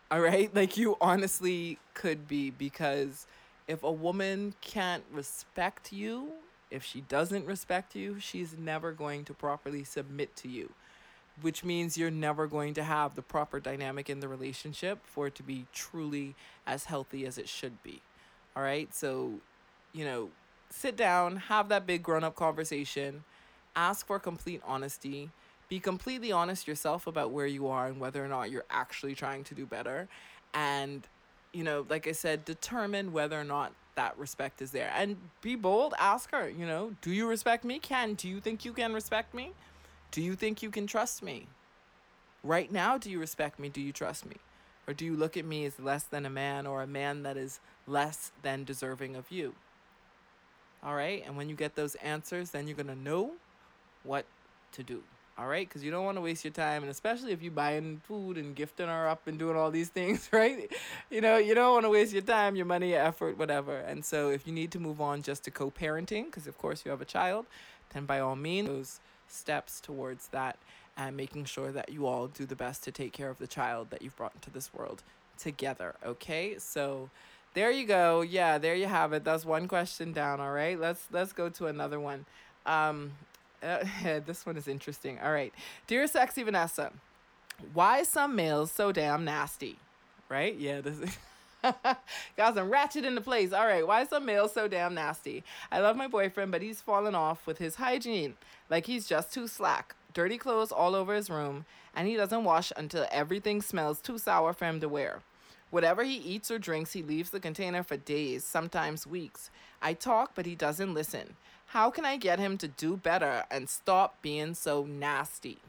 All right? Like, you honestly could be because if a woman can't respect you, if she doesn't respect you, she's never going to properly submit to you which means you're never going to have the proper dynamic in the relationship for it to be truly as healthy as it should be. All right? So, you know, sit down, have that big grown up conversation, ask for complete honesty, be completely honest yourself about where you are and whether or not you're actually trying to do better. And, you know, like I said, determine whether or not that respect is there. And be bold, ask her, you know, do you respect me? Can, do you think you can respect me? Do you think you can trust me? Right now, do you respect me? Do you trust me? Or do you look at me as less than a man or a man that is less than deserving of you? All right. And when you get those answers, then you're going to know what to do. All right. Because you don't want to waste your time. And especially if you're buying food and gifting her up and doing all these things, right? You know, you don't want to waste your time, your money, your effort, whatever. And so if you need to move on just to co parenting, because of course you have a child, then by all means, those steps towards that and making sure that you all do the best to take care of the child that you've brought into this world together. Okay, so there you go. Yeah, there you have it. That's one question down. All right, let's let's go to another one. Um, uh, this one is interesting. All right, dear sexy Vanessa, why some males so damn nasty? Right? Yeah, this is. Got some ratchet in the place. All right, why some males so damn nasty? I love my boyfriend, but he's fallen off with his hygiene. Like he's just too slack. dirty clothes all over his room, and he doesn't wash until everything smells too sour for him to wear. Whatever he eats or drinks, he leaves the container for days, sometimes weeks. I talk, but he doesn't listen. How can I get him to do better and stop being so nasty?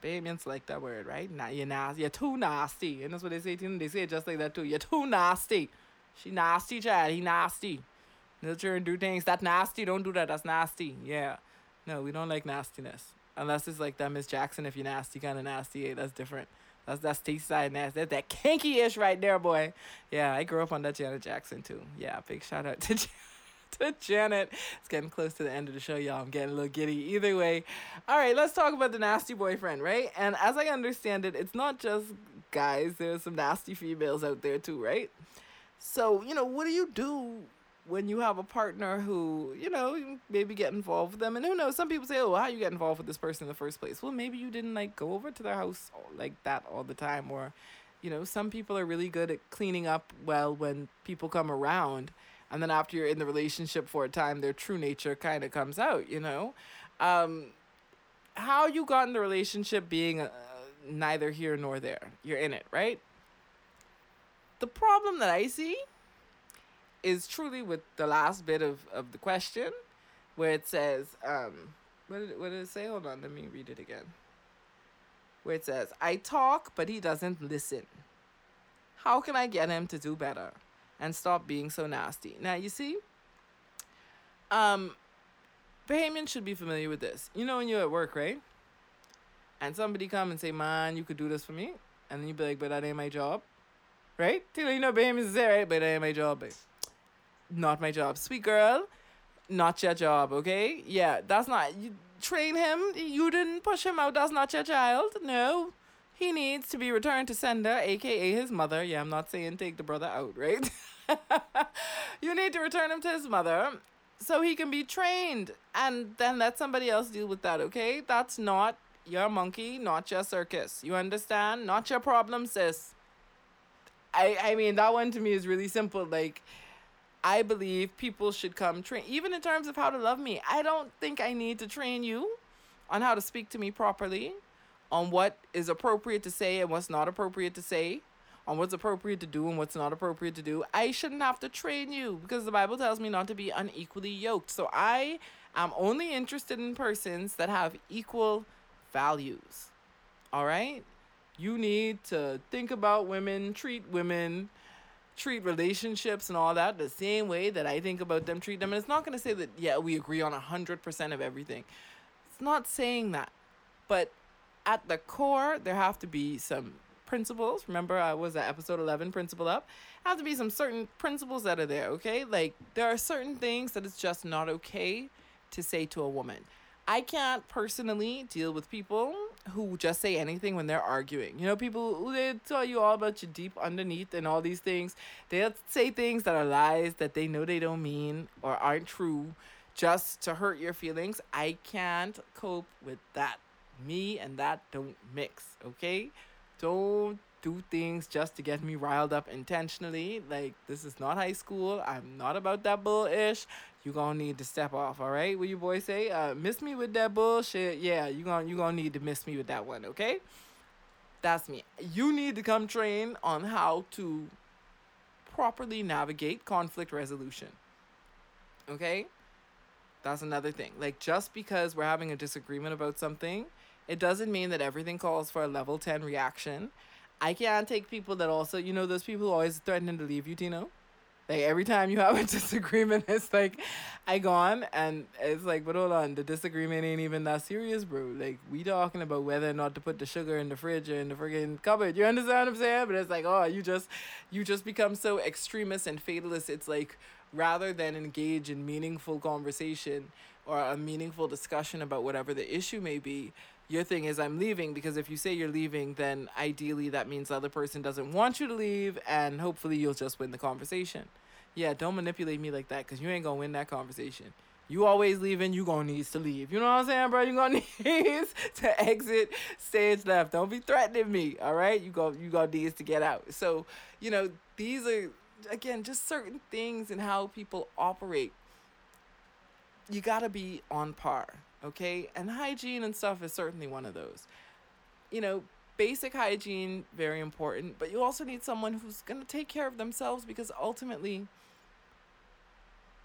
Bahamians like that word, right? Nah, you're nasty. You're too nasty. And that's what they say to him. They say it just like that too. You're too nasty. She nasty, child. He nasty. Nurture and do things. That nasty. Don't do that. That's nasty. Yeah. No, we don't like nastiness. Unless it's like that Miss Jackson, if you're nasty, kind of nasty. That's different. That's that's T side nasty. That's that kinky ish right there, boy. Yeah, I grew up on that Janet Jackson too. Yeah, big shout out to to Janet. It's getting close to the end of the show, y'all. I'm getting a little giddy. Either way, all right, let's talk about the nasty boyfriend, right? And as I understand it, it's not just guys. There's some nasty females out there too, right? So you know, what do you do when you have a partner who, you know, maybe get involved with them. And who knows, some people say, oh, how you get involved with this person in the first place? Well, maybe you didn't like go over to their house like that all the time. Or, you know, some people are really good at cleaning up well when people come around. And then after you're in the relationship for a time, their true nature kind of comes out, you know? Um, how you got in the relationship being uh, neither here nor there. You're in it, right? The problem that I see is truly with the last bit of, of the question where it says, um, what did, what did it say? Hold on, let me read it again. Where it says, I talk, but he doesn't listen. How can I get him to do better and stop being so nasty? Now, you see, um, Bahamians should be familiar with this. You know when you're at work, right? And somebody come and say, man, you could do this for me. And then you be like, but that ain't my job. Right? You know, Bahamians there, right? But that ain't my job, babe not my job. Sweet girl, not your job, okay? Yeah, that's not you train him. You didn't push him out. That's not your child. No. He needs to be returned to sender, aka his mother. Yeah, I'm not saying take the brother out, right? you need to return him to his mother so he can be trained and then let somebody else deal with that, okay? That's not your monkey, not your circus. You understand? Not your problem, sis. I I mean that one to me is really simple. Like I believe people should come train, even in terms of how to love me. I don't think I need to train you on how to speak to me properly, on what is appropriate to say and what's not appropriate to say, on what's appropriate to do and what's not appropriate to do. I shouldn't have to train you because the Bible tells me not to be unequally yoked. So I am only interested in persons that have equal values. All right? You need to think about women, treat women treat relationships and all that the same way that I think about them treat them. And it's not going to say that, yeah, we agree on 100% of everything. It's not saying that. But at the core, there have to be some principles. Remember, I was at episode 11, Principle Up. Have to be some certain principles that are there, okay? Like, there are certain things that it's just not okay to say to a woman. I can't personally deal with people who just say anything when they're arguing. You know, people they tell you all about your deep underneath and all these things. They'll say things that are lies that they know they don't mean or aren't true just to hurt your feelings. I can't cope with that. Me and that don't mix, okay? Don't do things just to get me riled up intentionally. Like, this is not high school. I'm not about that bullish you gonna need to step off, all right? What you boys say? Uh, miss me with that bullshit. Yeah, you gonna you gonna need to miss me with that one, okay? That's me. You need to come train on how to properly navigate conflict resolution. Okay? That's another thing. Like just because we're having a disagreement about something, it doesn't mean that everything calls for a level 10 reaction. I can't take people that also, you know, those people always threatening to leave you, Tino. Like every time you have a disagreement, it's like I gone and it's like, but hold on, the disagreement ain't even that serious, bro. Like we talking about whether or not to put the sugar in the fridge or in the friggin' cupboard. You understand what I'm saying? But it's like, oh, you just you just become so extremist and fatalist. It's like rather than engage in meaningful conversation or a meaningful discussion about whatever the issue may be, your thing is I'm leaving because if you say you're leaving, then ideally that means the other person doesn't want you to leave, and hopefully you'll just win the conversation. Yeah, don't manipulate me like that because you ain't gonna win that conversation. You always leaving, you gonna need to leave. You know what I'm saying, bro? You gonna need to exit stage left. Don't be threatening me, all right? You go, you got need to get out. So, you know, these are again just certain things and how people operate. You gotta be on par Okay? And hygiene and stuff is certainly one of those. You know, basic hygiene, very important, but you also need someone who's going to take care of themselves because ultimately,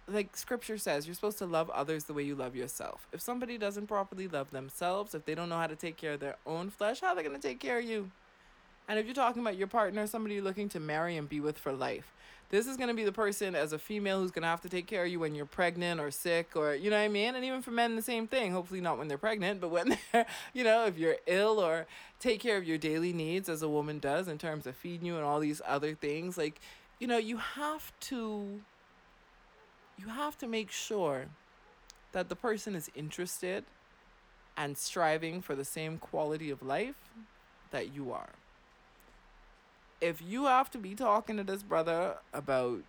like scripture says, you're supposed to love others the way you love yourself. If somebody doesn't properly love themselves, if they don't know how to take care of their own flesh, how are they going to take care of you? And if you're talking about your partner, somebody you're looking to marry and be with for life, this is going to be the person as a female who's going to have to take care of you when you're pregnant or sick or, you know what I mean? And even for men, the same thing. Hopefully, not when they're pregnant, but when they're, you know, if you're ill or take care of your daily needs as a woman does in terms of feeding you and all these other things. Like, you know, you have to, you have to make sure that the person is interested and striving for the same quality of life that you are if you have to be talking to this brother about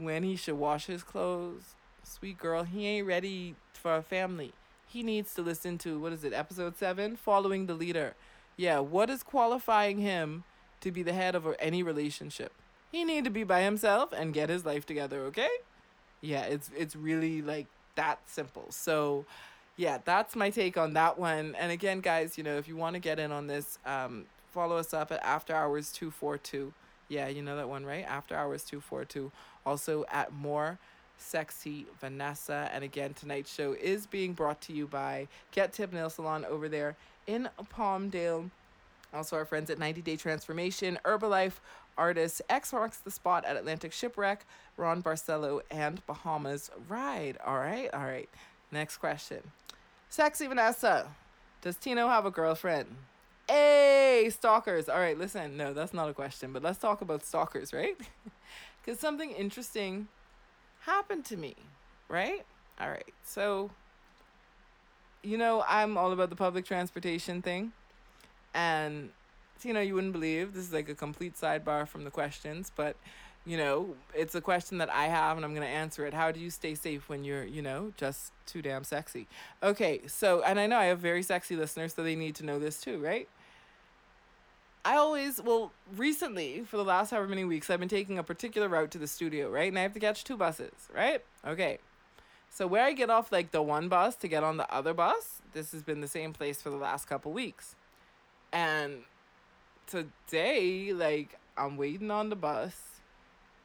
when he should wash his clothes, sweet girl, he ain't ready for a family. He needs to listen to what is it, episode seven? Following the leader. Yeah, what is qualifying him to be the head of any relationship? He need to be by himself and get his life together, okay? Yeah, it's it's really like that simple. So yeah, that's my take on that one. And again, guys, you know, if you want to get in on this, um, follow us up at After Hours 242. Yeah, you know that one, right? After Hours 242. Also at More Sexy Vanessa. And again, tonight's show is being brought to you by Get Tip Nail Salon over there in Palmdale. Also, our friends at 90 Day Transformation, Herbalife, Artists, X Marks the Spot at Atlantic Shipwreck, Ron Barcelo, and Bahamas Ride. All right, all right. Next question. Sexy Vanessa, does Tino have a girlfriend? Hey, stalkers. All right, listen. No, that's not a question, but let's talk about stalkers, right? Because something interesting happened to me, right? All right. So, you know, I'm all about the public transportation thing. And, you know, you wouldn't believe this is like a complete sidebar from the questions, but, you know, it's a question that I have and I'm going to answer it. How do you stay safe when you're, you know, just too damn sexy? Okay. So, and I know I have very sexy listeners, so they need to know this too, right? I always, well, recently, for the last however many weeks, I've been taking a particular route to the studio, right? And I have to catch two buses, right? Okay. So where I get off like the one bus to get on the other bus, this has been the same place for the last couple weeks. And today, like, I'm waiting on the bus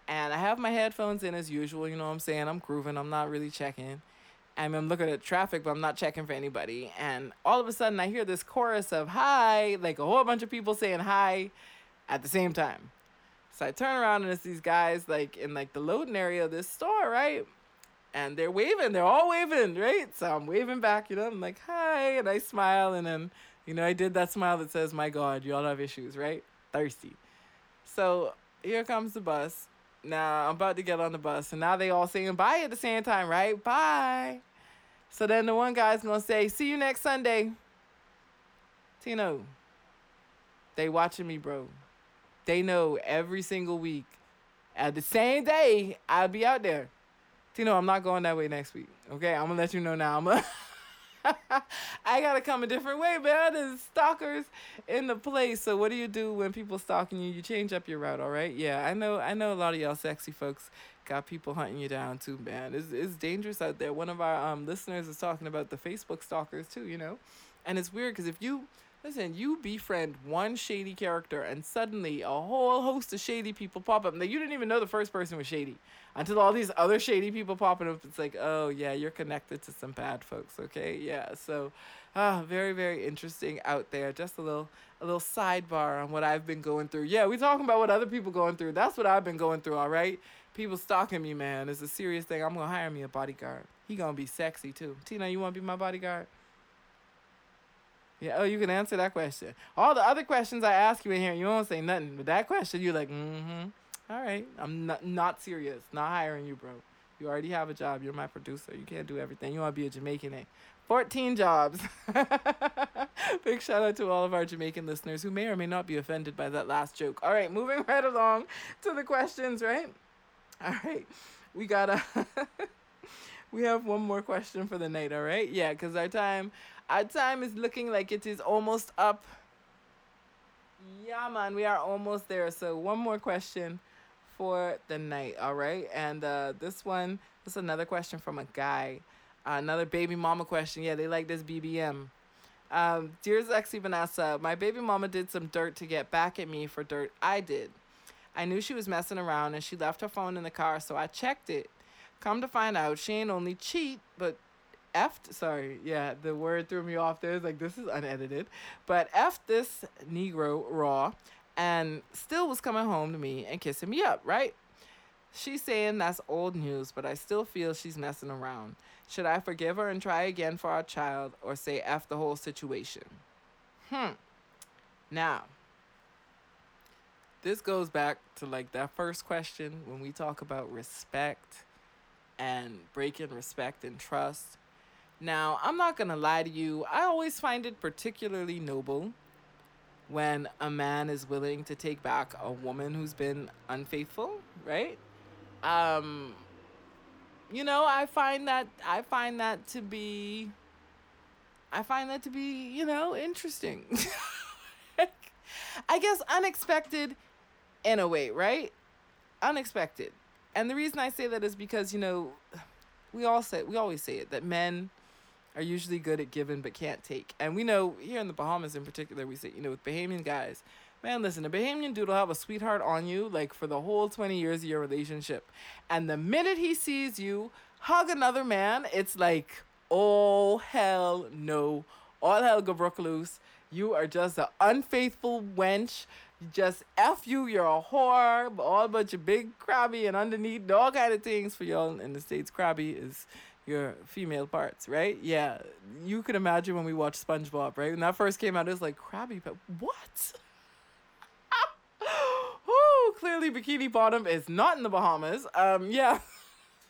and I have my headphones in as usual, you know what I'm saying? I'm grooving, I'm not really checking and I'm looking at traffic, but I'm not checking for anybody. And all of a sudden, I hear this chorus of hi, like a whole bunch of people saying hi at the same time. So I turn around and it's these guys like in like the loading area of this store, right? And they're waving, they're all waving, right? So I'm waving back, you know, I'm like, hi, and I smile, and then, you know, I did that smile that says, my God, you all have issues, right? Thirsty. So here comes the bus. Now I'm about to get on the bus, and now they all saying bye at the same time, right? Bye. So then the one guy's gonna say, "See you next Sunday." Tino, they watching me, bro. They know every single week. At the same day, I'll be out there. Tino, I'm not going that way next week. Okay, I'm gonna let you know now. I'm gonna I gotta come a different way, man. There's stalkers in the place. So what do you do when people stalking you? You change up your route, all right? Yeah, I know. I know a lot of y'all sexy folks got people hunting you down too, man. It's it's dangerous out there. One of our um listeners is talking about the Facebook stalkers too, you know, and it's weird because if you Listen, you befriend one shady character, and suddenly a whole host of shady people pop up. Now you didn't even know the first person was shady until all these other shady people popping up. It's like, oh yeah, you're connected to some bad folks. Okay, yeah. So, ah, very very interesting out there. Just a little a little sidebar on what I've been going through. Yeah, we talking about what other people going through. That's what I've been going through. All right, people stalking me, man. It's a serious thing. I'm gonna hire me a bodyguard. He gonna be sexy too. Tino, you wanna be my bodyguard? Yeah, oh, you can answer that question. All the other questions I ask you in here, you won't say nothing. But that question, you're like, mm-hmm. All right, I'm not not serious. Not hiring you, bro. You already have a job. You're my producer. You can't do everything. You want to be a Jamaican, eh? 14 jobs. Big shout out to all of our Jamaican listeners who may or may not be offended by that last joke. All right, moving right along to the questions, right? All right, we got to. we have one more question for the night, all right? Yeah, because our time our time is looking like it is almost up. Yeah, man, we are almost there. So one more question for the night, all right? And uh, this one, this is another question from a guy. another baby mama question. Yeah, they like this BBM. Um, dear Lexi Vanessa, my baby mama did some dirt to get back at me for dirt I did. I knew she was messing around and she left her phone in the car, so I checked it. Come to find out, she ain't only cheat, but effed. Sorry, yeah, the word threw me off there. It's like this is unedited, but effed this Negro raw, and still was coming home to me and kissing me up. Right? She's saying that's old news, but I still feel she's messing around. Should I forgive her and try again for our child, or say f the whole situation? Hmm. Now, this goes back to like that first question when we talk about respect and breaking respect and trust. Now, I'm not going to lie to you. I always find it particularly noble when a man is willing to take back a woman who's been unfaithful, right? Um you know, I find that I find that to be I find that to be, you know, interesting. I guess unexpected in a way, right? Unexpected. And the reason I say that is because, you know, we all say we always say it that men are usually good at giving but can't take. And we know here in the Bahamas in particular, we say, you know, with Bahamian guys, man, listen, a Bahamian dude will have a sweetheart on you like for the whole 20 years of your relationship. And the minute he sees you hug another man, it's like, oh, hell no. All hell go broke loose. You are just an unfaithful wench. Just F you, you're a whore, all bunch of big crabby and underneath all kind of things for y'all in the States. Crabby is your female parts, right? Yeah, you could imagine when we watched SpongeBob, right? When that first came out, it was like Krabby, but what? oh, clearly Bikini Bottom is not in the Bahamas. Um, yeah.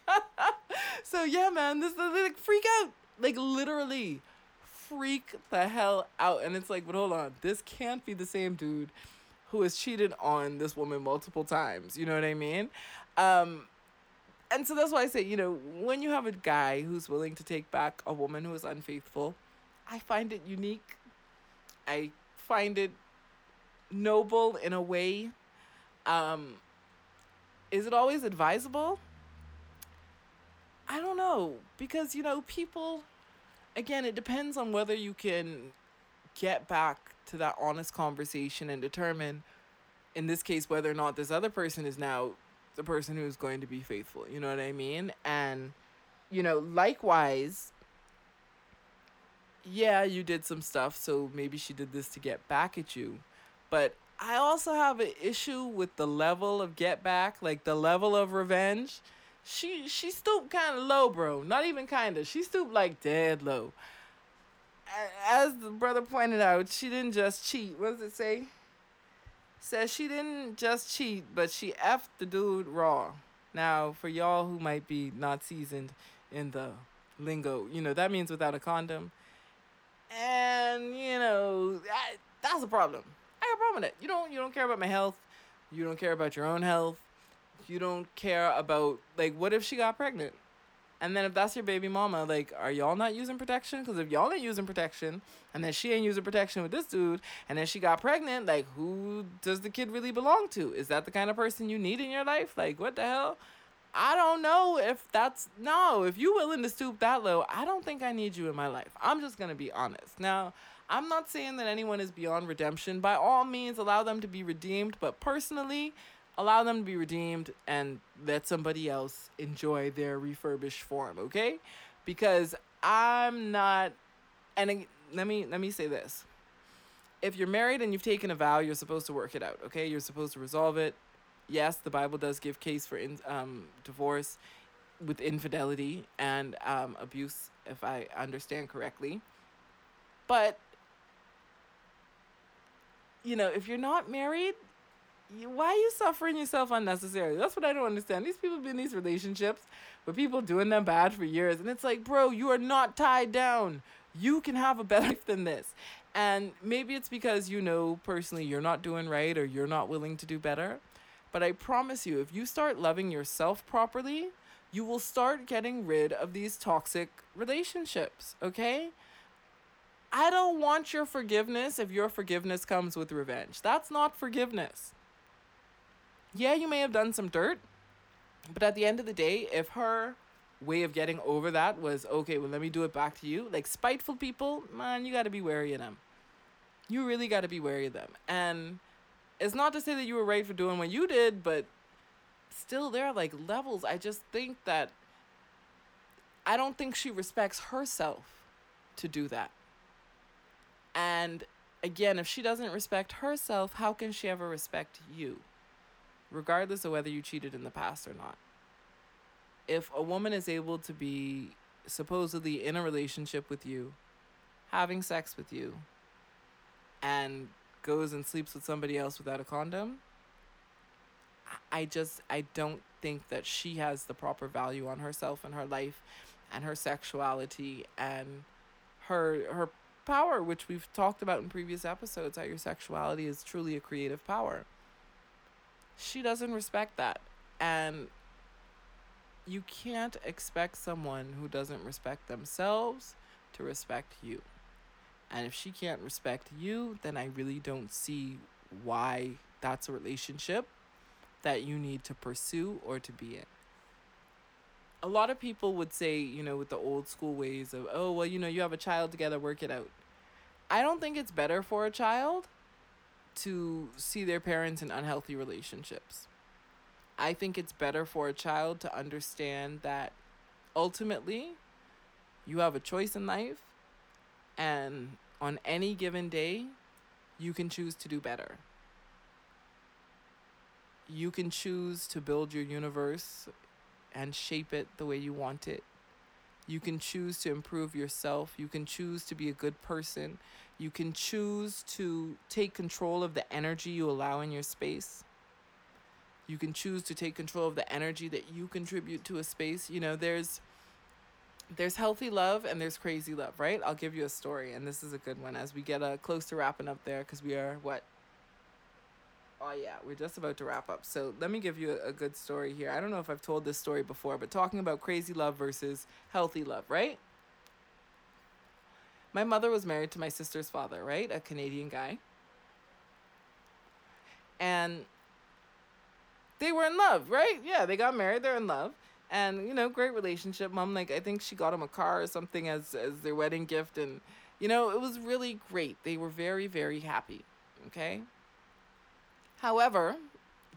so yeah, man, this is like freak out, like literally freak the hell out, and it's like, but hold on, this can't be the same dude who has cheated on this woman multiple times. You know what I mean? Um, and so that's why I say, you know, when you have a guy who's willing to take back a woman who is unfaithful, I find it unique. I find it noble in a way. Um, is it always advisable? I don't know because you know people again it depends on whether you can get back to that honest conversation and determine in this case whether or not this other person is now the person who's going to be faithful. You know what I mean? And, you know, likewise, yeah, you did some stuff, so maybe she did this to get back at you. But I also have an issue with the level of get back, like the level of revenge. She she stooped kind of low, bro. Not even kind of. She stooped like dead low. As the brother pointed out, she didn't just cheat. What does it say? Says she didn't just cheat, but she effed the dude raw. Now, for y'all who might be not seasoned in the lingo, you know, that means without a condom. And, you know, that, that's a problem. I got a problem with it. You don't you don't care about my health. You don't care about your own health. You don't care about like what if she got pregnant? And then if that's your baby mama, like, are y'all not using protection? Because if y'all ain't using protection, and then she ain't using protection with this dude, and then she got pregnant, like, who does the kid really belong to? Is that the kind of person you need in your life? Like, what the hell? I don't know if that's no. If you willing to stoop that low, I don't think I need you in my life. I'm just gonna be honest. Now, I'm not saying that anyone is beyond redemption. By all means, allow them to be redeemed. But personally, allow them to be redeemed and let somebody else enjoy their refurbished form okay? Because i'm not and let me let me say this. If you're married and you've taken a vow you're supposed to work it out okay? You're supposed to resolve it. Yes the bible does give case for in, um, divorce with infidelity and um, abuse if i understand correctly. But you know if you're not married why are you suffering yourself unnecessarily? That's what I don't understand. These people been in these relationships with people doing them bad for years, and it's like, bro, you are not tied down. You can have a better life than this. And maybe it's because you know personally you're not doing right or you're not willing to do better. But I promise you, if you start loving yourself properly, you will start getting rid of these toxic relationships, okay? I don't want your forgiveness if your forgiveness comes with revenge. That's not forgiveness yeah, you may have done some dirt, but at the end of the day, if her way of getting over that was okay, well, let me do it back to you. Like spiteful people, man, you got to be wary of them. You really got to be wary of them. And it's not to say that you were right for doing what you did, but still, there are like levels. I just think that I don't think she respects herself to do that. And again, if she doesn't respect herself, how can she ever respect you? Regardless of whether you cheated in the past or not if a woman is able to be supposedly in a relationship with you, having sex with you, and goes and sleeps with somebody else without a condom, I just I don't think that she has the proper value on herself and her life and her sexuality and her her power which we've talked about in previous episodes how your sexuality is truly a creative power. She doesn't respect that and you can't expect someone who doesn't respect themselves to respect you. And if she can't respect you, then I really don't see why that's a relationship that you need to pursue or to be in. A lot of people would say, you know, with the old school ways of, oh, well, you know, you have a child together, work it out. I don't think it's better for a child to see their parents in unhealthy relationships. I think it's better for a child to understand that ultimately you have a choice in life and on any given day you can choose to do better. You can choose to build your universe and shape it the way you want it. You can choose to improve yourself. You can choose to be a good person. You can choose to take control of the energy you allow in your space. You can choose to take control of the energy that you contribute to a space. You know, there's there's healthy love and there's crazy love, right? I'll give you a story, and this is a good one as we get uh, close to wrapping up there because we are what? Oh, yeah, we're just about to wrap up. So let me give you a, a good story here. I don't know if I've told this story before, but talking about crazy love versus healthy love, right? My mother was married to my sister's father, right? A Canadian guy. And they were in love, right? Yeah, they got married, they're in love. And, you know, great relationship. Mom, like, I think she got him a car or something as, as their wedding gift. And, you know, it was really great. They were very, very happy. Okay. However,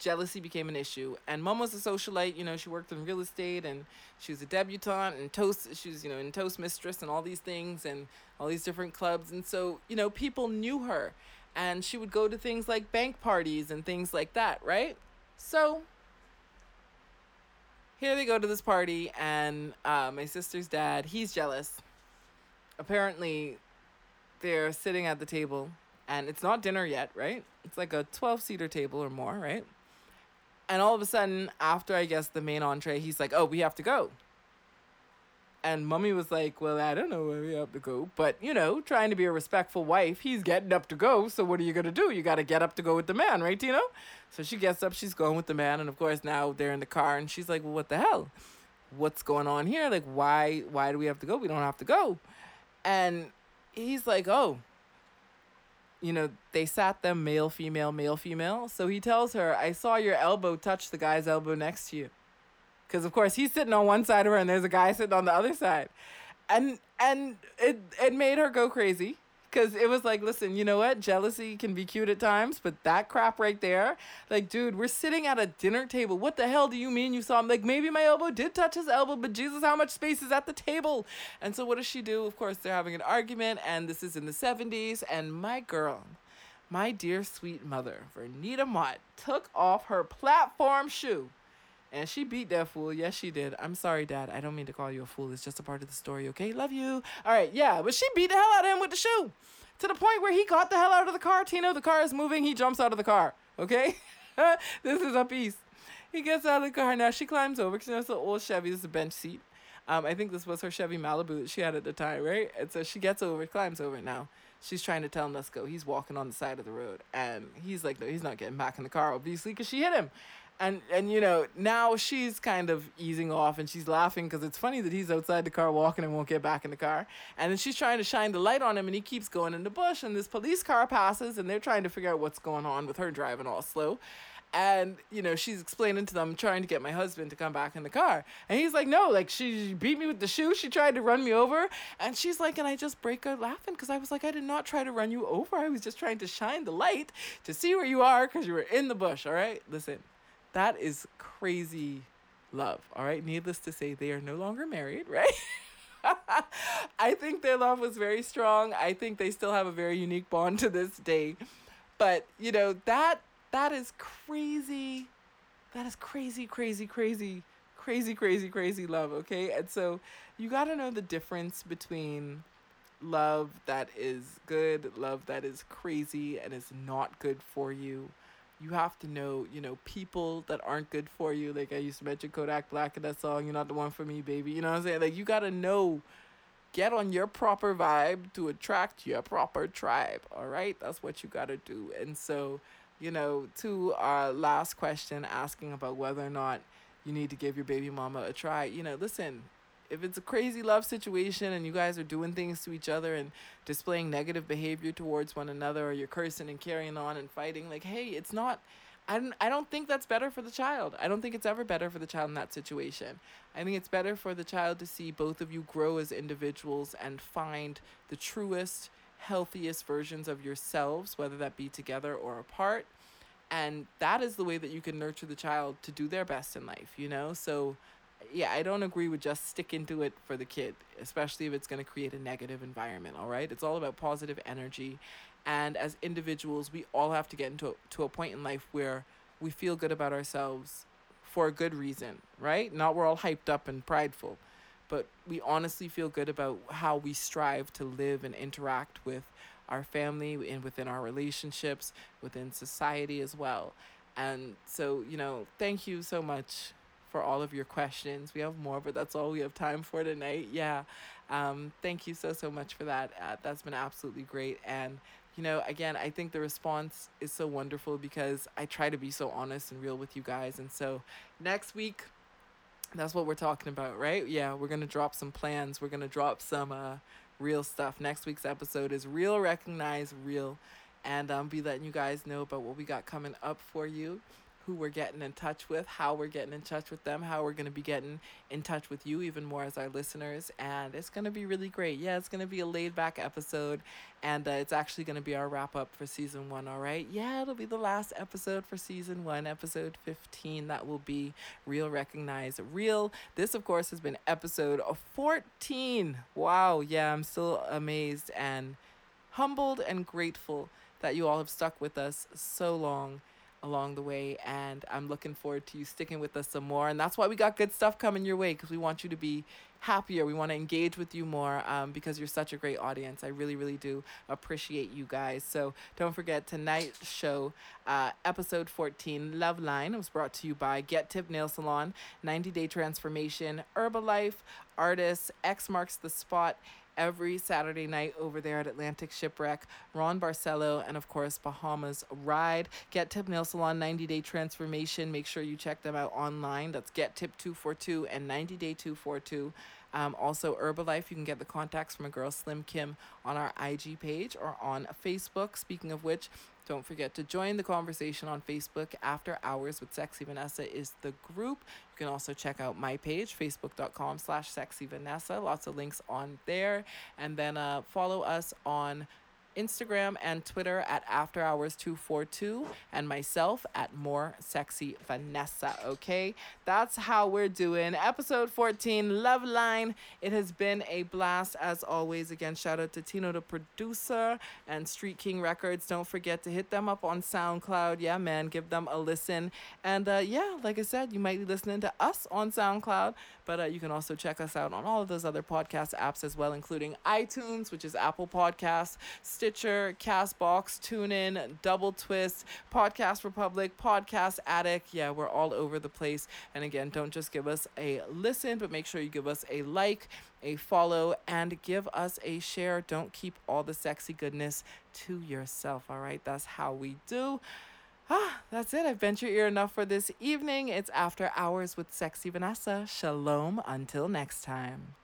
jealousy became an issue. And mom was a socialite. You know, she worked in real estate and she was a debutante and toast. She was, you know, in Toast Mistress and all these things and all these different clubs. And so, you know, people knew her. And she would go to things like bank parties and things like that, right? So here they go to this party, and uh, my sister's dad, he's jealous. Apparently, they're sitting at the table, and it's not dinner yet, right? It's like a 12 seater table or more, right? And all of a sudden, after I guess the main entree, he's like, oh, we have to go. And mummy was like, Well, I don't know where we have to go. But, you know, trying to be a respectful wife, he's getting up to go. So what are you to do? You got to get up to go with the man, right, Tino? So she gets up, she's going with the man. And of course, now they're in the car and she's like, Well, what the hell? What's going on here? Like, why, why do we have to go? We don't have to go. And he's like, Oh, you know, they sat them male, female, male, female. So he tells her, I saw your elbow touch the guy's elbow next to you. Because of course he's sitting on one side of her and there's a guy sitting on the other side. And and it it made her go crazy because it was like listen you know what? Jealousy can be cute at times but that crap right there like dude we're sitting at a dinner table. What the hell do you mean you saw him? Like maybe my elbow did touch his elbow but jesus how much space is at the table? And so what does she do? Of course they're having an argument and this is in the 70s and my girl my dear sweet mother vernita mott took off her platform shoe and she beat that fool. Yes, she did. I'm sorry, Dad. I don't mean to call you a fool. It's just a part of the story, okay? Love you. All right, yeah. But she beat the hell out of him with the shoe to the point where he got the hell out of the car. Tino, the car is moving. He jumps out of the car, okay? this is a piece. He gets out of the car. Now she climbs over because you know, it's an old Chevy. This is a bench seat. Um, I think this was her Chevy Malibu that she had at the time, right? And so she gets over, climbs over now. She's trying to tell him, let's go. He's walking on the side of the road. And he's like, no, he's not getting back in the car, obviously, because she hit him and and you know now she's kind of easing off and she's laughing because it's funny that he's outside the car walking and won't get back in the car. And then she's trying to shine the light on him and he keeps going in the bush and this police car passes and they're trying to figure out what's going on with her driving all slow. And you know she's explaining to them trying to get my husband to come back in the car. And he's like no like she beat me with the shoe. She tried to run me over. And she's like and i just break out laughing because i was like i did not try to run you over. I was just trying to shine the light to see where you are because you were in the bush all right? Listen that is crazy love all right needless to say they are no longer married right I think their love was very strong. I think they still have a very unique bond to this day. But, you know, that that is crazy. That is crazy, crazy, crazy, crazy, crazy, crazy love, okay? And so you got to know the difference between love that is good, love that is crazy and is not good for you. You have to know, you know, people that aren't good for you. Like I used to mention Kodak Black in that song, You're Not the One for Me, Baby. You know what I'm saying? Like you got to know get on your proper vibe to attract your proper tribe. All right, that's what you got to do. And so, you know, to our last question asking about whether or not you need to give your baby mama a try, you know, listen, if it's a crazy love situation and you guys are doing things to each other and displaying negative behavior towards one another or you're cursing and carrying on and fighting, like, hey, it's not. I don't, I don't think that's better for the child. I don't think it's ever better for the child in that situation. I think it's better for the child to see both of you grow as individuals and find the truest healthiest versions of yourselves, whether that be together or apart. And that is the way that you can nurture the child to do their best in life, you know? So, yeah, I don't agree with just sticking to it for the kid, especially if it's going to create a negative environment, all right? It's all about positive energy. And as individuals, we all have to get into to a point in life where we feel good about ourselves for a good reason, right? Not we're all hyped up and prideful but we honestly feel good about how we strive to live and interact with our family and within our relationships, within society as well. And so, you know, thank you so much for all of your questions. We have more, but that's all we have time for tonight. Yeah. Um, thank you so, so much for that. Uh, that's been absolutely great. And, you know, again, I think the response is so wonderful because I try to be so honest and real with you guys. And so next week, that's what we're talking about, right? Yeah, we're going to drop some plans. We're going to drop some uh, real stuff. Next week's episode is Real Recognize Real. And um, be letting you guys know about what we got coming up for you who we're getting in touch with, how we're getting in touch with them, how we're going to be getting in touch with you even more as our listeners. And it's going to be really great. Yeah, it's going to be a laid back episode. And uh, it's actually going to be our wrap up for season one, all right? Yeah, it'll be the last episode for season one, episode 15. That will be Real Recognize Real. This, of course, has been episode 14. Wow. Yeah, I'm still amazed and humbled and grateful that you all have stuck with us so long along the way and i'm looking forward to you sticking with us some more. And that's why we got good stuff coming your way because we want you to be happier. We want to engage with you more um, because you're such a great audience. I really really do appreciate you guys. So don't forget tonight's show uh, episode 14 love line was brought to you by get tip nail salon 90 day transformation herbalife artists x marks the spot every Saturday night over there at Atlantic Shipwreck. Ron Barcelo and, of course, Bahamas Ride. Get Tip Nail Salon 90 Day Transformation. Make sure you check them out online. That's Get Tip 242 and 90 Day 242. Um, also, Herbalife, you can get the contacts from a girl, Slim Kim, on our IG page or on Facebook. Speaking of which, don't forget to join the conversation on Facebook. After Hours with Sexy Vanessa is the group. You can also check out my page, facebook.com slash sexy Vanessa. Lots of links on there. And then uh, follow us on Instagram and Twitter at After Hours 242 and myself at More Sexy Vanessa. Okay, that's how we're doing. Episode 14, Love Line. It has been a blast as always. Again, shout out to Tino, the producer, and Street King Records. Don't forget to hit them up on SoundCloud. Yeah, man, give them a listen. And uh, yeah, like I said, you might be listening to us on SoundCloud, but uh, you can also check us out on all of those other podcast apps as well, including iTunes, which is Apple Podcasts. Stitcher, Castbox, TuneIn, Double Twist, Podcast Republic, Podcast Addict. Yeah, we're all over the place. And again, don't just give us a listen, but make sure you give us a like, a follow, and give us a share. Don't keep all the sexy goodness to yourself. All right, that's how we do. Ah, that's it. I've bent your ear enough for this evening. It's After Hours with Sexy Vanessa. Shalom until next time.